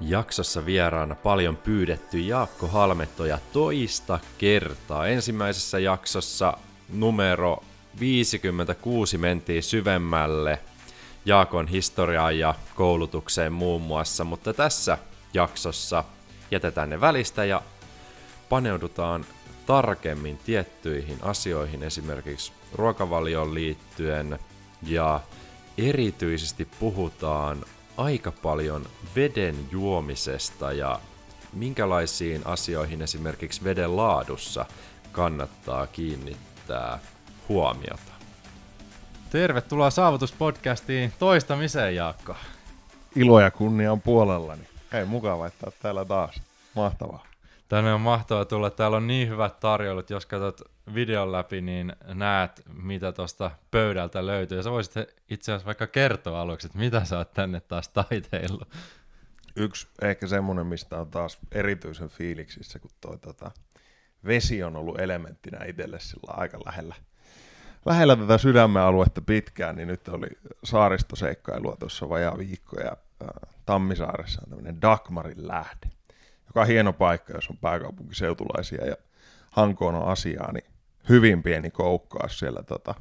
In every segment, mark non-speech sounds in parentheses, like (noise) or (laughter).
Jaksossa vieraana paljon pyydetty Jaakko Halmetto ja toista kertaa. Ensimmäisessä jaksossa numero 56 mentiin syvemmälle Jaakon historiaan ja koulutukseen muun muassa, mutta tässä jaksossa jätetään ne välistä ja paneudutaan tarkemmin tiettyihin asioihin, esimerkiksi ruokavalioon liittyen, ja erityisesti puhutaan aika paljon veden juomisesta ja minkälaisiin asioihin esimerkiksi veden laadussa kannattaa kiinnittää huomiota. Tervetuloa Saavutuspodcastiin toistamiseen, Jaakko. Ilo ja kunnia on puolellani. Hei, mukava, että olet täällä taas. Mahtavaa. Tänne on mahtavaa tulla. Täällä on niin hyvät tarjoulut. Jos katsot videon läpi, niin näet, mitä tuosta pöydältä löytyy. Ja sä voisit itse asiassa vaikka kertoa aluksi, että mitä sä oot tänne taas taiteillut. Yksi ehkä semmoinen, mistä on taas erityisen fiiliksissä, kun toi tota, vesi on ollut elementtinä itselle sillä aika lähellä, lähellä tätä sydämen aluetta pitkään, niin nyt oli saaristoseikkailua tuossa vajaa viikko ja äh, Tammisaaressa on tämmöinen Dagmarin lähde, joka on hieno paikka, jos on pääkaupunkiseutulaisia ja Hankoon on asiaa, niin hyvin pieni koukkaus siellä tota,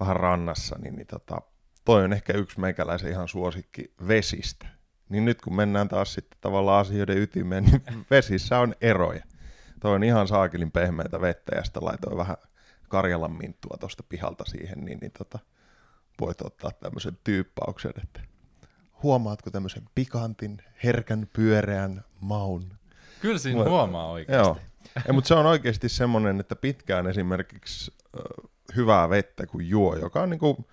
vähän rannassa, niin, niin tota, toi on ehkä yksi meikäläisen ihan suosikki vesistä. Niin nyt kun mennään taas sitten tavallaan asioiden ytimeen, niin vesissä on eroja. Toi on ihan saakelin pehmeitä vettä ja sitten laitoin vähän Karjalan minttua tuosta pihalta siihen, niin, niin tota, voit ottaa tämmöisen tyyppauksen, että huomaatko tämmöisen pikantin, herkän, pyöreän maun? Kyllä siinä huomaa oikeasti. Joo, ja, mutta se on oikeasti semmoinen, että pitkään esimerkiksi äh, hyvää vettä kuin juo, joka on niin kuin,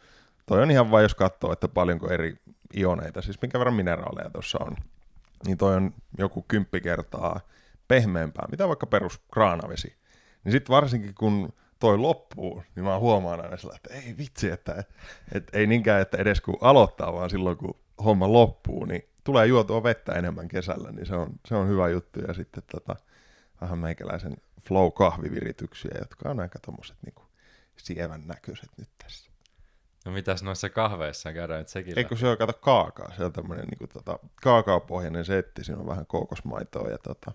toi on ihan vain jos katsoo, että paljonko eri ioneita, siis minkä verran mineraaleja tuossa on, niin toi on joku kymppi kertaa pehmeämpää, mitä vaikka perus kraanavesi. Niin sitten varsinkin kun toi loppuu, niin mä huomaan aina sillä, että ei vitsi, että et, ei niinkään, että edes kun aloittaa, vaan silloin kun homma loppuu, niin tulee juotua vettä enemmän kesällä, niin se on, se on hyvä juttu. Ja sitten tota, vähän meikäläisen flow-kahvivirityksiä, jotka on aika tommoset niinku sievän näköiset nyt tässä. No mitäs noissa kahveissa käydään nyt sekin Eikö se ole, kato kaakaa, se on tämmönen niinku tota, kaakaopohjainen setti, siinä on vähän kookosmaitoa ja tota,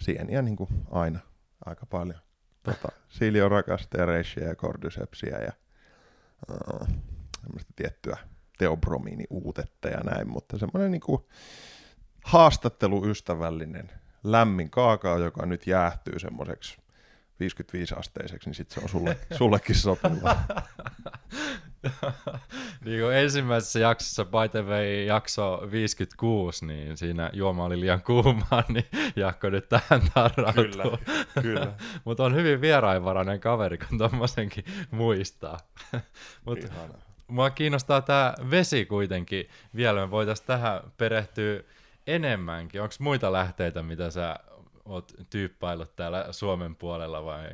sieniä niinku aina aika paljon. Tota, (laughs) Siljo rakasta ja Cordycepsia ja uh, tiettyä teobromiini-uutetta ja näin, mutta semmoinen niinku haastatteluystävällinen lämmin kaakao, joka nyt jäähtyy semmoiseksi 55-asteiseksi, niin sitten se on sulle, (laughs) sullekin sopiva. (laughs) niin kuin ensimmäisessä jaksossa, by the way, jakso 56, niin siinä juoma oli liian kuumaa, (laughs) niin Jaakko nyt tähän tarrautuu. Kyllä, kyllä. Mutta on hyvin vierainvarainen kaveri, kun tommosenkin muistaa. Mut mua kiinnostaa tämä vesi kuitenkin vielä, me voitaisiin tähän perehtyä enemmänkin. Onko muita lähteitä, mitä sä oot tyyppaillut täällä Suomen puolella vai?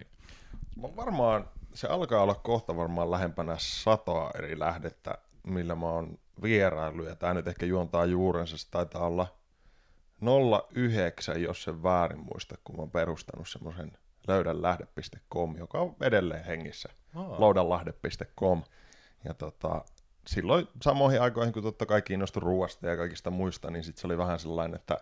Mä varmaan, se alkaa olla kohta varmaan lähempänä satoa eri lähdettä, millä mä oon vierailu, ja tää nyt ehkä juontaa juurensa, se taitaa olla 09, jos se väärin muista, kun mä oon perustanut semmoisen löydänlähde.com, joka on edelleen hengissä, oh. loudanlahde.com, ja tota, silloin samoihin aikoihin, kun totta kai kiinnostui ruoasta ja kaikista muista, niin sitten se oli vähän sellainen, että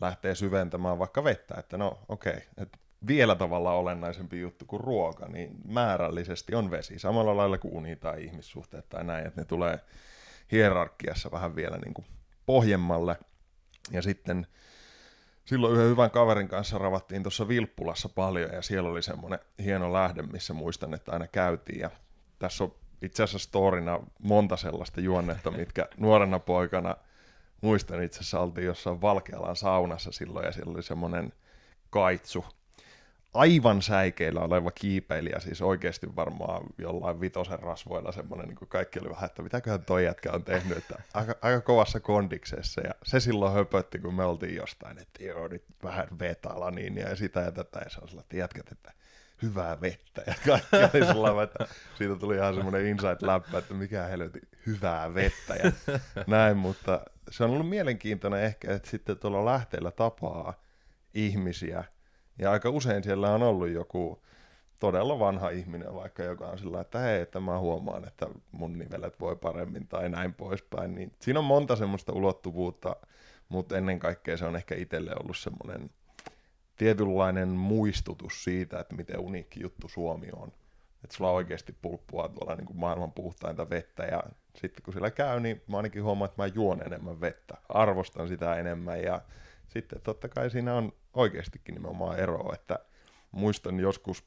lähtee syventämään vaikka vettä, että no okei, okay, että vielä tavalla olennaisempi juttu kuin ruoka, niin määrällisesti on vesi, samalla lailla kuin uni tai ihmissuhteet tai näin, että ne tulee hierarkiassa vähän vielä niin kuin pohjemmalle. Ja sitten silloin yhden hyvän kaverin kanssa ravattiin tuossa Vilppulassa paljon ja siellä oli semmoinen hieno lähde, missä muistan, että aina käytiin. Ja tässä on itse asiassa storina monta sellaista juonnetta, mitkä nuorena poikana muistan itse asiassa oltiin jossain Valkealan saunassa silloin ja siellä oli semmoinen kaitsu, aivan säikeillä oleva kiipeilijä, siis oikeasti varmaan jollain vitosen rasvoilla semmoinen, niin kuin kaikki oli vähän, että mitäköhän toi jätkä on tehnyt, että aika, aika kovassa kondiksessa, ja se silloin höpötti, kun me oltiin jostain, että joo, nyt vähän vetala niin ja sitä ja tätä, ja se on sellainen, että jätkät, että hyvää vettä. Ja kaikki oli sellainen, että siitä tuli ihan semmoinen insight-läppä, että mikä helvetin hyvää vettä ja näin, mutta se on ollut mielenkiintoinen ehkä, että sitten tuolla lähteellä tapaa ihmisiä, ja aika usein siellä on ollut joku todella vanha ihminen vaikka, joka on sillä että hei, että mä huomaan, että mun nivelet voi paremmin tai näin poispäin. Niin siinä on monta semmoista ulottuvuutta, mutta ennen kaikkea se on ehkä itselle ollut semmoinen tietynlainen muistutus siitä, että miten uniikki juttu Suomi on. Että sulla oikeasti pulppua tuolla niin kuin maailman puhtainta vettä ja sitten kun siellä käy, niin mä ainakin huomaan, että mä juon enemmän vettä. Arvostan sitä enemmän ja sitten totta kai siinä on oikeastikin nimenomaan ero, että muistan joskus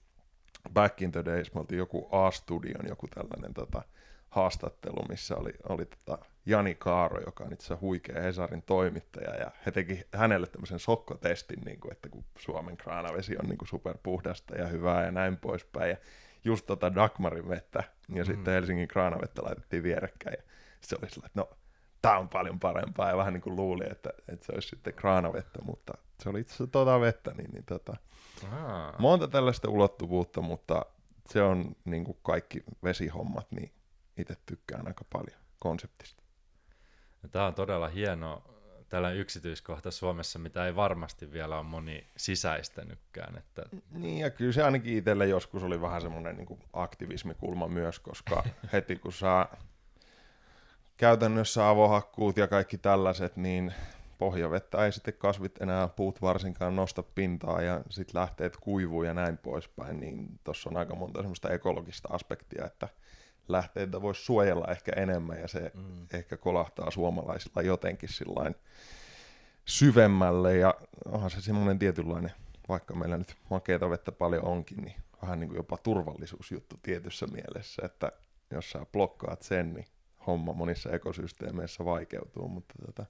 back in the days, me oltiin joku A-studion, joku tällainen tota, haastattelu, missä oli, oli tota Jani Kaaro, joka on itse asiassa huikea Hesarin toimittaja, ja he teki hänelle tämmöisen sokkotestin, niin kuin, että kun Suomen kraanavesi on niin kuin superpuhdasta ja hyvää ja näin poispäin, ja just tota Dagmarin vettä, ja mm. sitten Helsingin kraanavettä laitettiin vierekkäin, ja se oli sillä, että no, tämä on paljon parempaa, ja vähän niin kuin luuli, että, että se olisi sitten kraanavettä, mutta se oli itse asiassa tota vettä, niin, niin tota, Aa. monta tällaista ulottuvuutta, mutta se on niin kuin kaikki vesihommat, niin itse tykkään aika paljon konseptista. Tämä on todella hieno tällainen yksityiskohta Suomessa, mitä ei varmasti vielä ole moni sisäistänytkään. Että... Niin, ja kyllä se ainakin itselle joskus oli vähän semmoinen niin aktivismikulma myös, koska (laughs) heti kun saa käytännössä avohakkuut ja kaikki tällaiset, niin pohjavettä ei sitten kasvit enää puut varsinkaan nosta pintaa ja sitten lähteet kuivuu ja näin poispäin, niin tuossa on aika monta semmoista ekologista aspektia, että lähteitä voisi suojella ehkä enemmän ja se mm. ehkä kolahtaa suomalaisilla jotenkin sillain syvemmälle ja onhan se semmoinen tietynlainen, vaikka meillä nyt makeita vettä paljon onkin, niin vähän niin kuin jopa turvallisuusjuttu tietyssä mielessä, että jos sä blokkaat sen, niin homma monissa ekosysteemeissä vaikeutuu, mutta tota,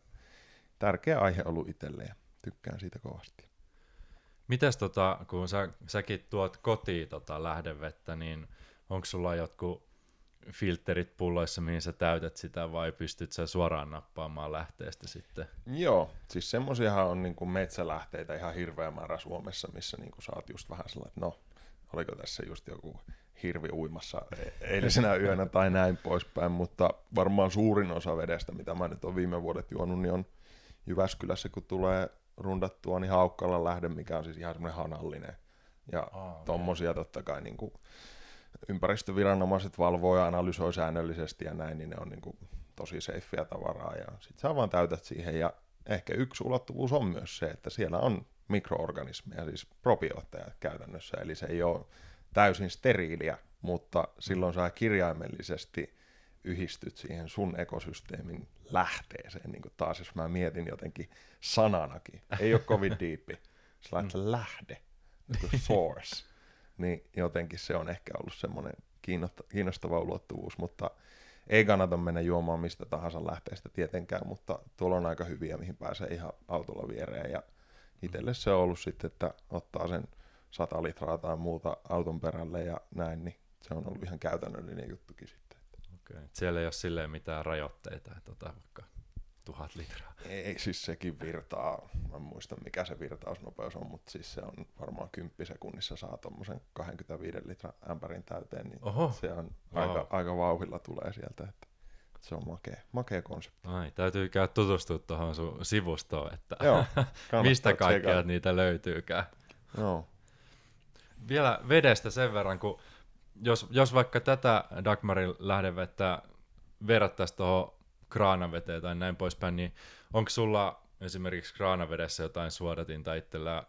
tärkeä aihe ollut itselle ja tykkään siitä kovasti. Mites tota, kun sä, säkin tuot kotiin tota lähdevettä, niin onko sulla jotkut filterit pulloissa, mihin sä täytät sitä, vai pystyt sä suoraan nappaamaan lähteestä sitten? Joo, siis semmoisiahan on niin kuin metsälähteitä ihan hirveä määrä Suomessa, missä niin kuin saat just vähän sellainen, että no, oliko tässä just joku hirvi uimassa e- eilisenä yönä tai näin poispäin, mutta varmaan suurin osa vedestä, mitä mä nyt on viime vuodet juonut, niin on Jyväskylässä, kun tulee rundattua, niin Haukkalla lähde, mikä on siis ihan semmoinen hanallinen. Ja oh, okay. tommosia totta kai niin kuin ympäristöviranomaiset valvoo ja analysoi säännöllisesti ja näin, niin ne on niin kuin tosi seifiä tavaraa. Ja sit sä vaan täytät siihen. Ja ehkä yksi ulottuvuus on myös se, että siellä on mikroorganismeja, siis probiootteja käytännössä, eli se ei ole täysin steriiliä, mutta silloin sä kirjaimellisesti yhdistyt siihen sun ekosysteemin lähteeseen, niin kuin taas jos mä mietin jotenkin sananakin, ei ole kovin diippi, sä mm. lähde, niin kuin source, niin jotenkin se on ehkä ollut semmoinen kiinnostava ulottuvuus, mutta ei kannata mennä juomaan mistä tahansa lähteestä tietenkään, mutta tuolla on aika hyviä, mihin pääsee ihan autolla viereen ja itselle se on ollut sitten, että ottaa sen 100 litraa tai muuta auton perälle ja näin, niin se on ollut ihan käytännöllinen juttukin sitten. Okei. Siellä ei ole silleen mitään rajoitteita, että ota vaikka tuhat litraa. Ei, siis sekin virtaa. Mä en muista mikä se virtausnopeus on, mutta siis se on varmaan 10 sekunnissa saa tuommoisen 25 litran ämpärin täyteen, niin Oho. se on Oho. aika, aika vauhilla tulee sieltä, että se on makea, makea konsepti. Ai, täytyy käydä tutustua tuohon sun sivustoon, että Joo, (laughs) mistä kaikkea niitä löytyykään. Joo. Vielä vedestä sen verran, kun jos, jos vaikka tätä Dagmarin lähdevettä verrattaisiin tuohon kraanaveteen tai näin poispäin, niin onko sulla esimerkiksi kraanavedessä jotain suodatinta itsellä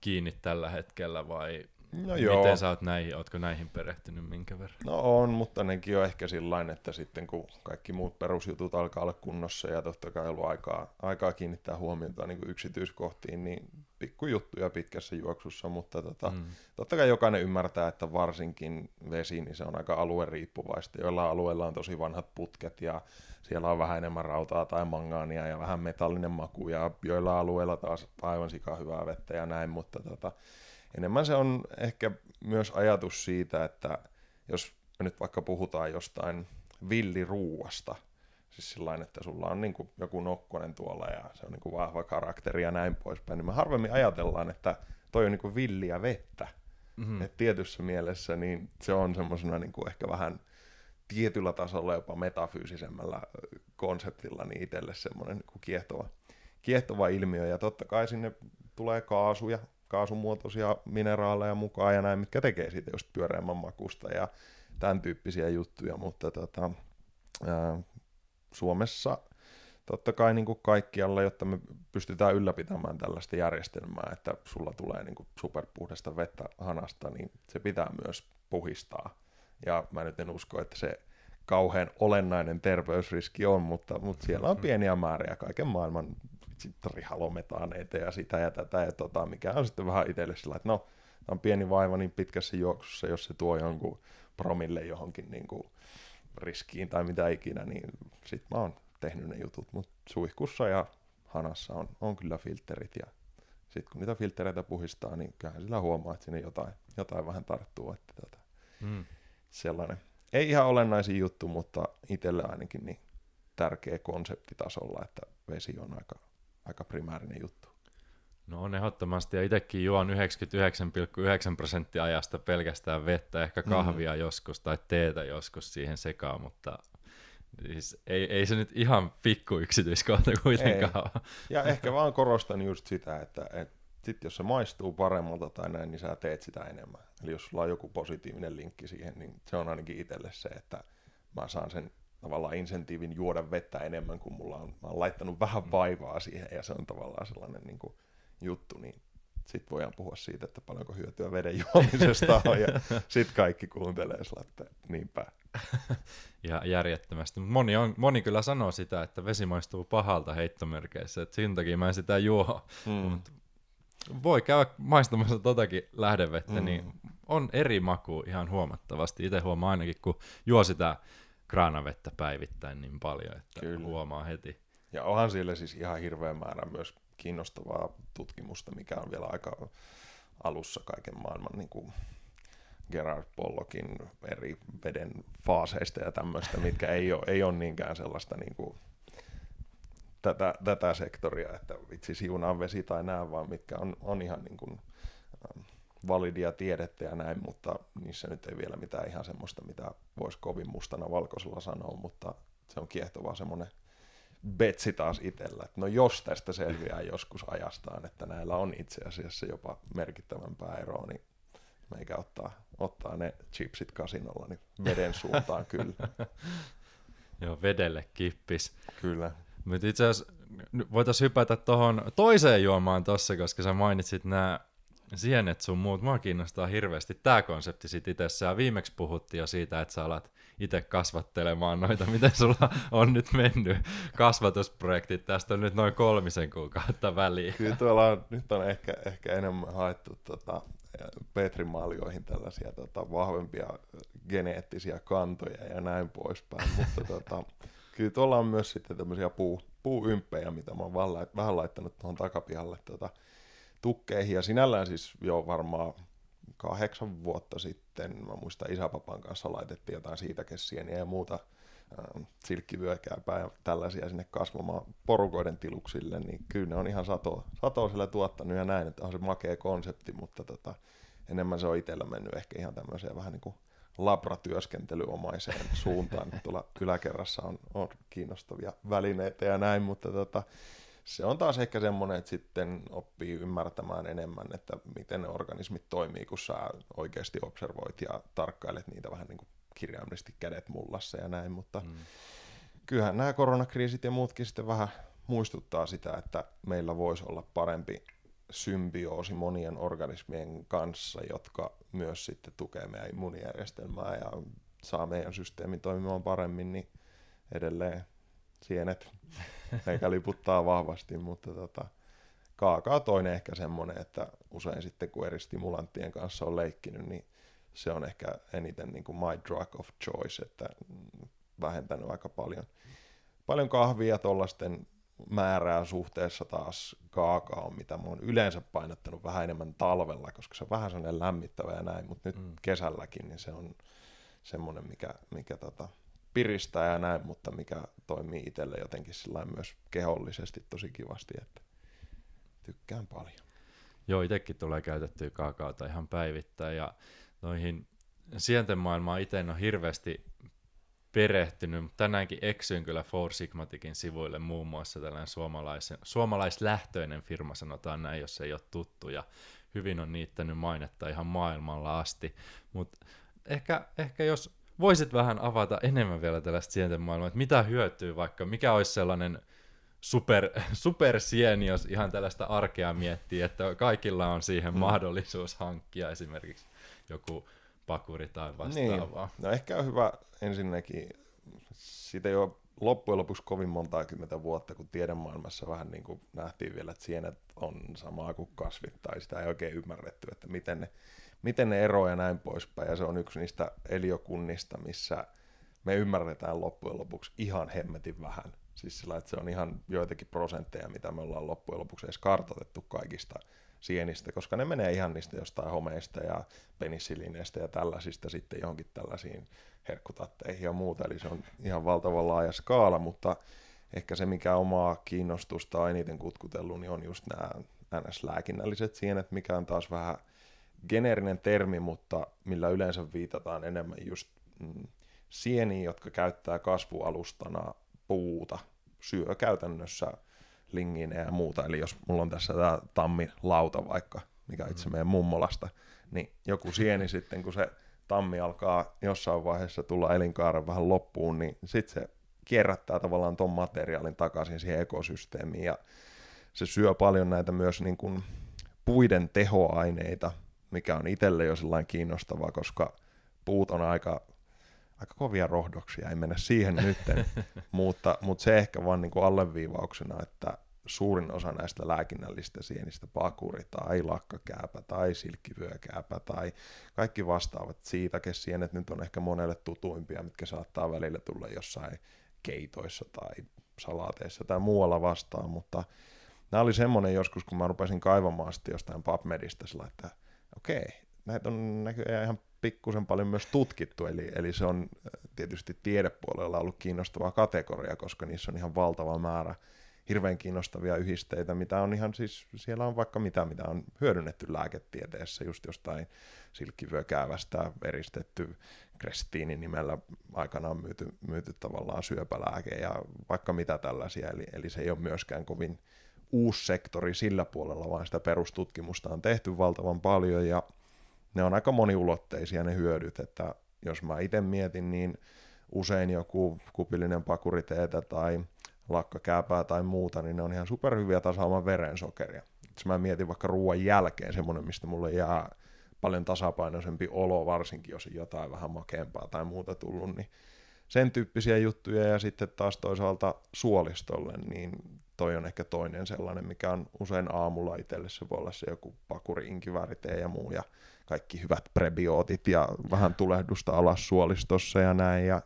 kiinni tällä hetkellä vai No joo. Miten sä oot näihin, ootko näihin perehtynyt minkä verran? No on, mutta nekin on ehkä sillä että sitten kun kaikki muut perusjutut alkaa olla kunnossa ja totta kai ollut aikaa, aikaa kiinnittää huomiota niin kuin yksityiskohtiin, niin pikkujuttuja pitkässä juoksussa, mutta tota, mm. totta kai jokainen ymmärtää, että varsinkin vesi, niin se on aika alueriippuvaista. Joilla alueilla on tosi vanhat putket ja siellä on vähän enemmän rautaa tai mangaania ja vähän metallinen maku ja joilla alueilla taas aivan sika hyvää vettä ja näin, mutta tota, enemmän se on ehkä myös ajatus siitä, että jos me nyt vaikka puhutaan jostain villiruuasta, siis sillä että sulla on niin kuin joku nokkonen tuolla ja se on niin kuin vahva karakteri ja näin poispäin, niin me harvemmin ajatellaan, että toi on niin kuin villiä vettä. Mm-hmm. Et tietyssä mielessä niin se on semmoisena niin kuin ehkä vähän tietyllä tasolla jopa metafyysisemmällä konseptilla niin itselle semmoinen niin kiehtova, kiehtova ilmiö. Ja totta kai sinne tulee kaasuja, kaasumuotoisia mineraaleja mukaan ja näin, mitkä tekee siitä just pyöreämmän makusta ja tämän tyyppisiä juttuja, mutta tota, ää, Suomessa totta kai niin kuin kaikkialla, jotta me pystytään ylläpitämään tällaista järjestelmää, että sulla tulee niin kuin superpuhdasta vettä hanasta, niin se pitää myös puhistaa. Ja mä nyt en usko, että se kauhean olennainen terveysriski on, mutta, mutta siellä on pieniä määriä kaiken maailman trihalometaaneita ja sitä ja tätä ja tota, mikä on sitten vähän itselle sillä, että no, tämä on pieni vaiva niin pitkässä juoksussa, jos se tuo jonkun promille johonkin niin kuin riskiin tai mitä ikinä, niin sit mä oon tehnyt ne jutut, mutta suihkussa ja hanassa on, on kyllä filterit ja sitten kun niitä filtereitä puhistaa, niin kyllähän sillä huomaa, että sinne jotain, jotain vähän tarttuu, että tota, mm. sellainen. Ei ihan olennaisin juttu, mutta itselle ainakin niin tärkeä konseptitasolla, että vesi on aika, aika primäärinen juttu. No on ehdottomasti, ja itsekin juon 99,9 prosenttia ajasta pelkästään vettä, ehkä mm. kahvia mm. joskus tai teetä joskus siihen sekaan, mutta siis ei, ei se nyt ihan pikku yksityiskohta kuitenkaan ei. Ja ehkä vaan korostan just sitä, että, että sit jos se maistuu paremmalta tai näin, niin sä teet sitä enemmän. Eli jos sulla on joku positiivinen linkki siihen, niin se on ainakin itselle se, että mä saan sen tavallaan insentiivin juoda vettä enemmän, kuin mulla on, mä oon laittanut vähän vaivaa siihen, ja se on tavallaan sellainen niin kuin, juttu, niin sitten voidaan puhua siitä, että paljonko hyötyä veden juomisesta on, ja (laughs) sitten kaikki kuuntelee sillä, että niinpä. (laughs) ja järjettömästi. Moni, on, moni kyllä sanoo sitä, että vesi maistuu pahalta heittomerkeissä, että sen takia mä en sitä juo. Mm. Mut voi käydä maistamassa totakin lähdevettä, mm. niin on eri maku ihan huomattavasti. Itse huomaa ainakin, kun juo sitä kraanavettä päivittäin niin paljon, että Kyllä. huomaa heti. Ja onhan siellä siis ihan hirveä määrä myös kiinnostavaa tutkimusta, mikä on vielä aika alussa kaiken maailman niin kuin Gerard Pollockin eri veden faaseista ja tämmöistä, mitkä ei ole, ei ole niinkään sellaista niin kuin, tätä, tätä sektoria, että vitsi siunaan vesi tai nää, vaan mitkä on, on ihan niin kuin, ähm, validia tiedettä ja näin, mutta niissä nyt ei vielä mitään ihan semmoista, mitä voisi kovin mustana valkoisella sanoa, mutta se on kiehtovaa semmoinen betsi taas itsellä, että no jos tästä selviää joskus ajastaan, että näillä on itse asiassa jopa merkittävämpää eroa, niin meikä ottaa, ottaa ne chipsit kasinolla niin veden suuntaan (laughs) kyllä. Joo, vedelle kippis. Kyllä. Mutta itse asiassa voitaisiin hypätä tuohon toiseen juomaan tossa, koska sä mainitsit nämä sienet sun muut. Mua kiinnostaa hirveästi tämä konsepti sit itse. Ja viimeksi puhuttiin jo siitä, että sä alat itse kasvattelemaan noita. (laughs) Miten sulla on nyt mennyt kasvatusprojektit? Tästä on nyt noin kolmisen kuukautta väliin. Kyllä tuolla on, nyt on ehkä, ehkä enemmän haettu tota, Petrimaalioihin tällaisia tota, vahvempia geneettisiä kantoja ja näin poispäin. Mutta (laughs) tota, kyllä tuolla on myös sitten tämmöisiä puu, puuympejä, mitä mä oon vähän laittanut tuohon takapihalle tota, tukkeihin. Ja sinällään siis jo varmaan kahdeksan vuotta sitten, mä muistan isäpapan kanssa laitettiin jotain siitä kessieniä ja muuta äh, silkkivyökääpää ja tällaisia sinne kasvamaan porukoiden tiluksille, niin kyllä ne on ihan sato, satoiselle tuottanut ja näin, että on se makea konsepti, mutta tota, enemmän se on itsellä mennyt ehkä ihan tämmöiseen vähän niin kuin labratyöskentelyomaiseen suuntaan. Tuolla yläkerrassa on, on kiinnostavia välineitä ja näin, mutta tota, se on taas ehkä semmoinen, että sitten oppii ymmärtämään enemmän, että miten ne organismit toimii, kun sä oikeasti observoit ja tarkkailet niitä vähän niin kuin kirjaimellisesti kädet mullassa ja näin, mutta mm. kyllähän nämä koronakriisit ja muutkin sitten vähän muistuttaa sitä, että meillä voisi olla parempi symbioosi monien organismien kanssa, jotka myös sitten tukee meidän immuunijärjestelmää ja saa meidän systeemin toimimaan paremmin, niin edelleen sienet eikä liputtaa vahvasti, mutta tota, kaakaa toinen ehkä semmoinen, että usein sitten kun eri stimulanttien kanssa on leikkinyt, niin se on ehkä eniten niin kuin my drug of choice, että vähentänyt aika paljon, paljon kahvia tuollaisten määrää suhteessa taas kaakaon, mitä mä oon yleensä painottanut vähän enemmän talvella, koska se on vähän sellainen lämmittävä ja näin, mutta nyt mm. kesälläkin niin se on semmoinen, mikä, mikä tota, piristää ja näin, mutta mikä toimii itselle jotenkin myös kehollisesti tosi kivasti, että tykkään paljon. Joo, itsekin tulee käytettyä kaakaota ihan päivittäin ja noihin sienten maailmaan itse ole hirveästi perehtynyt, mutta tänäänkin eksyin kyllä Four Sigmaticin sivuille muun muassa tällainen suomalaisen, suomalaislähtöinen firma, sanotaan näin, jos ei ole tuttu, ja hyvin on niittänyt mainetta ihan maailmalla asti, mutta ehkä, ehkä jos voisit vähän avata enemmän vielä tällaista sienten maailmaa, että mitä hyötyy vaikka, mikä olisi sellainen super, (laughs) super sieni, jos ihan tällaista arkea miettii, että kaikilla on siihen hmm. mahdollisuus hankkia esimerkiksi joku pakuri tai vastaavaa. Niin. No ehkä on hyvä ensinnäkin, siitä ei ole loppujen lopuksi kovin monta kymmentä vuotta, kun tiedemaailmassa vähän niin kuin nähtiin vielä, että sienet on samaa kuin kasvit, tai sitä ei oikein ymmärretty, että miten ne, miten ne eroaa ja näin poispäin. Ja se on yksi niistä eliokunnista, missä me ymmärretään loppujen lopuksi ihan hemmetin vähän. Siis sillä, että se on ihan joitakin prosentteja, mitä me ollaan loppujen lopuksi edes kartoitettu kaikista sienistä, koska ne menee ihan niistä jostain homeista ja penisillineistä ja tällaisista sitten johonkin tällaisiin herkkutatteihin ja muuta, eli se on ihan valtavan laaja skaala, mutta ehkä se, mikä omaa kiinnostusta on eniten kutkutellut, niin on just nämä NS-lääkinnälliset sienet, mikä on taas vähän geneerinen termi, mutta millä yleensä viitataan enemmän just mm, sieniin, jotka käyttää kasvualustana puuta, syö käytännössä lingineen ja muuta. Eli jos mulla on tässä tämä tammilauta vaikka, mikä itse mm. meidän mummolasta, niin joku sieni (laughs) sitten, kun se tammi alkaa jossain vaiheessa tulla elinkaaren vähän loppuun, niin sitten se kierrättää tavallaan ton materiaalin takaisin siihen ekosysteemiin ja se syö paljon näitä myös niin kuin puiden tehoaineita, mikä on itselle jo sellainen kiinnostavaa, koska puut on aika, aika kovia rohdoksia, ei mennä siihen nyt, (laughs) mutta, mutta se ehkä vaan niin kuin alleviivauksena, että suurin osa näistä lääkinnällistä sienistä, pakuri tai lakkakääpä tai silkkivyökääpä tai kaikki vastaavat siitä, sienet nyt on ehkä monelle tutuimpia, mitkä saattaa välillä tulla jossain keitoissa tai salaateissa tai muualla vastaan, mutta nämä oli semmoinen joskus, kun mä rupesin kaivamaan sitten jostain PubMedistä sillä, että okei, näitä on näköjään ihan pikkusen paljon myös tutkittu, eli, eli se on tietysti tiedepuolella ollut kiinnostava kategoria, koska niissä on ihan valtava määrä hirveän kiinnostavia yhdisteitä, mitä on ihan siis, siellä on vaikka mitä, mitä on hyödynnetty lääketieteessä, just jostain silkkivyökäävästä eristetty Krestiinin nimellä aikanaan myyty, myyty tavallaan syöpälääke ja vaikka mitä tällaisia, eli, eli se ei ole myöskään kovin uusi sektori sillä puolella, vaan sitä perustutkimusta on tehty valtavan paljon ja ne on aika moniulotteisia ne hyödyt, että jos mä itse mietin, niin usein joku kupillinen pakuriteetä tai lakkakääpää tai muuta, niin ne on ihan superhyviä tasaamaan verensokeria. Jos mä mietin vaikka ruoan jälkeen semmoinen, mistä mulle jää paljon tasapainoisempi olo, varsinkin jos jotain vähän makeampaa tai muuta tullut, niin sen tyyppisiä juttuja ja sitten taas toisaalta suolistolle, niin toi on ehkä toinen sellainen, mikä on usein aamulla itselle, se voi olla se joku pakuri, inkivääritee ja muu ja kaikki hyvät prebiootit ja vähän tulehdusta alas suolistossa ja näin. Ja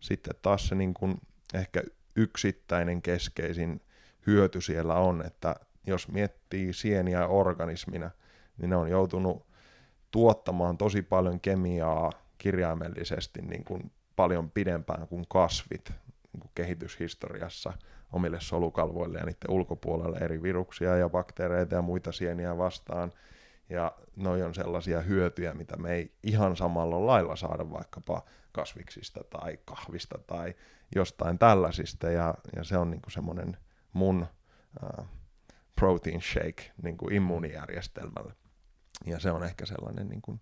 sitten taas se niin kuin ehkä yksittäinen keskeisin hyöty siellä on, että jos miettii sieniä organismina, niin ne on joutunut tuottamaan tosi paljon kemiaa kirjaimellisesti niin kuin paljon pidempään kuin kasvit niin kehityshistoriassa omille solukalvoille ja niiden ulkopuolelle eri viruksia ja bakteereita ja muita sieniä vastaan. Ja noi on sellaisia hyötyjä, mitä me ei ihan samalla lailla saada vaikkapa kasviksista tai kahvista tai jostain tällaisista. Ja, ja se on niinku semmoinen mun uh, protein shake niinku immuunijärjestelmälle. Ja se on ehkä sellainen niinku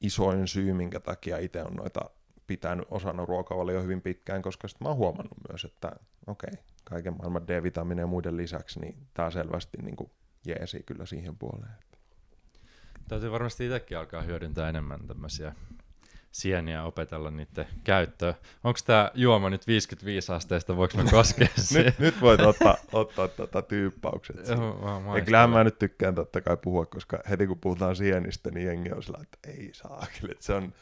isoin syy, minkä takia itse on noita pitänyt osana ruokavalio hyvin pitkään, koska sitten mä oon huomannut myös, että okei, okay, kaiken maailman D-vitamiineja ja muiden lisäksi, niin tämä selvästi niin kuin jeesi kyllä siihen puoleen. Täytyy varmasti itsekin alkaa hyödyntää enemmän tämmöisiä sieniä opetella niiden käyttöä. Onko tämä juoma nyt 55 asteesta, voiko me koskea (laughs) nyt, nyt voit ottaa, ottaa tuota tyyppaukset. ja kyllähän mä nyt tykkään totta kai puhua, koska heti kun puhutaan sienistä, niin jengi on sillä, että ei saa. (laughs) Että se on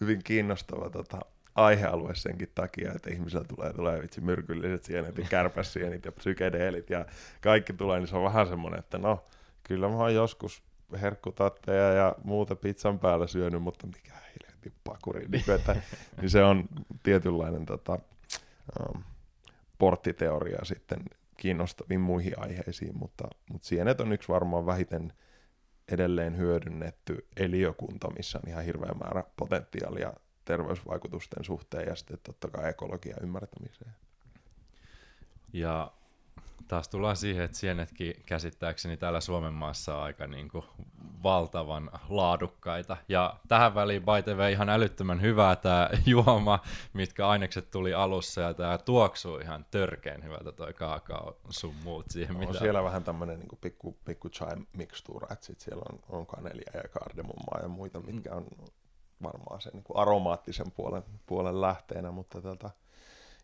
hyvin kiinnostava tota, aihealue senkin takia, että ihmisellä tulee, tulee vitsi myrkylliset sienet ja kärpäsienit ja psykedeelit ja kaikki tulee, niin se on vähän semmoinen, että no, kyllä mä oon joskus herkkutatteja ja muuta pizzan päällä syönyt, mutta mikä helvetin pakuri, niin, että, niin se on tietynlainen tota, um, porttiteoria sitten kiinnostaviin muihin aiheisiin, mutta, mutta sienet on yksi varmaan vähiten edelleen hyödynnetty eliökunta, missä on ihan hirveä määrä potentiaalia terveysvaikutusten suhteen ja sitten totta kai ekologian ymmärtämiseen. Ja taas tullaan siihen, että sienetkin käsittääkseni täällä Suomen maassa on aika niin kuin valtavan laadukkaita. Ja tähän väliin by ihan älyttömän hyvää tämä juoma, mitkä ainekset tuli alussa, ja tämä tuoksuu ihan törkeen hyvältä toi kaakao sun muut siihen. On mitä... siellä vähän tämmöinen niin pikku, pikku chai mixtuura, että sit siellä on, on kanelia ja kardemummaa ja muita, mitkä on varmaan sen niin kuin aromaattisen puolen, puolen lähteenä, mutta tota,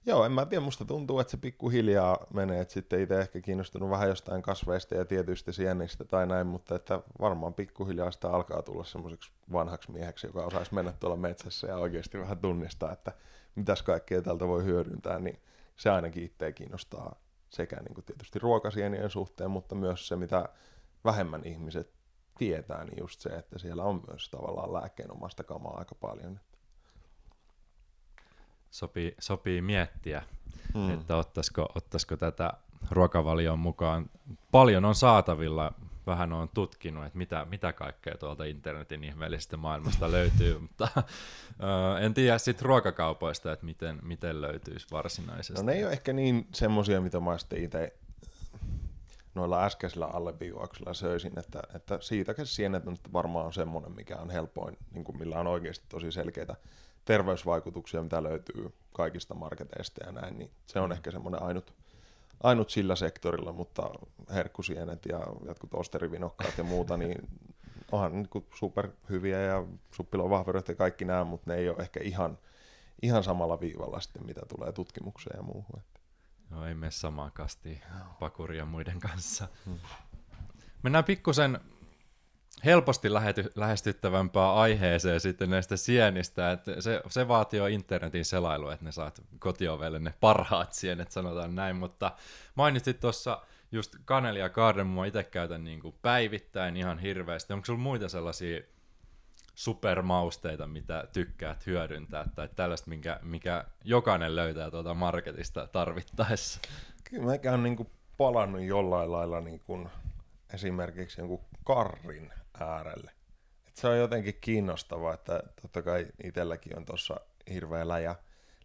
Joo, en mä tiedä, musta tuntuu, että se pikkuhiljaa menee, että sitten itse ehkä kiinnostunut vähän jostain kasveista ja tietyistä sienistä tai näin, mutta että varmaan pikkuhiljaa sitä alkaa tulla semmoiseksi vanhaksi mieheksi, joka osaisi mennä tuolla metsässä ja oikeasti vähän tunnistaa, että mitäs kaikkea tältä voi hyödyntää, niin se ainakin itseä kiinnostaa sekä niin kuin tietysti ruokasienien suhteen, mutta myös se, mitä vähemmän ihmiset tietää, niin just se, että siellä on myös tavallaan lääkkeenomasta kamaa aika paljon sopii, sopii miettiä, hmm. että ottaisiko, ottaisiko tätä ruokavalion mukaan. Paljon on saatavilla, vähän on tutkinut, että mitä, mitä kaikkea tuolta internetin ihmeellisestä maailmasta löytyy, (laughs) mutta en tiedä sitten ruokakaupoista, että miten, miten löytyisi varsinaisesti. No ne ei ole ehkä niin semmoisia, mitä mä sitten itse noilla äskeisillä alleviivauksilla söisin, että, että siitäkin sienet on varmaan semmoinen, mikä on helpoin, niin kuin millä on oikeasti tosi selkeitä terveysvaikutuksia, mitä löytyy kaikista marketeista ja näin, niin se on mm. ehkä semmoinen ainut, ainut sillä sektorilla, mutta herkkusienet ja jotkut osterivinokkaat ja muuta, (laughs) niin onhan niin super hyviä ja suppilovahveroita ja kaikki nämä, mutta ne ei ole ehkä ihan, ihan samalla viivalla sitten, mitä tulee tutkimukseen ja muuhun. Joo, ei mene samaan kastiin pakuria muiden kanssa. Hmm. Mennään pikkusen helposti lähety, lähestyttävämpää aiheeseen sitten näistä sienistä, että se, se vaatii jo internetin selailu, että ne saat kotiovelle ne parhaat sienet, sanotaan näin, mutta mainitsit tuossa just kaneli ja kardemumma itse käytän niin kuin päivittäin ihan hirveästi. Onko sulla muita sellaisia supermausteita, mitä tykkäät hyödyntää, tai tällaista, minkä, mikä jokainen löytää tuota marketista tarvittaessa? Kyllä mä on niin kuin palannut jollain lailla niin kuin esimerkiksi jonkun karrin äärelle. Et se on jotenkin kiinnostavaa, että totta kai itselläkin on tuossa hirveä läjä,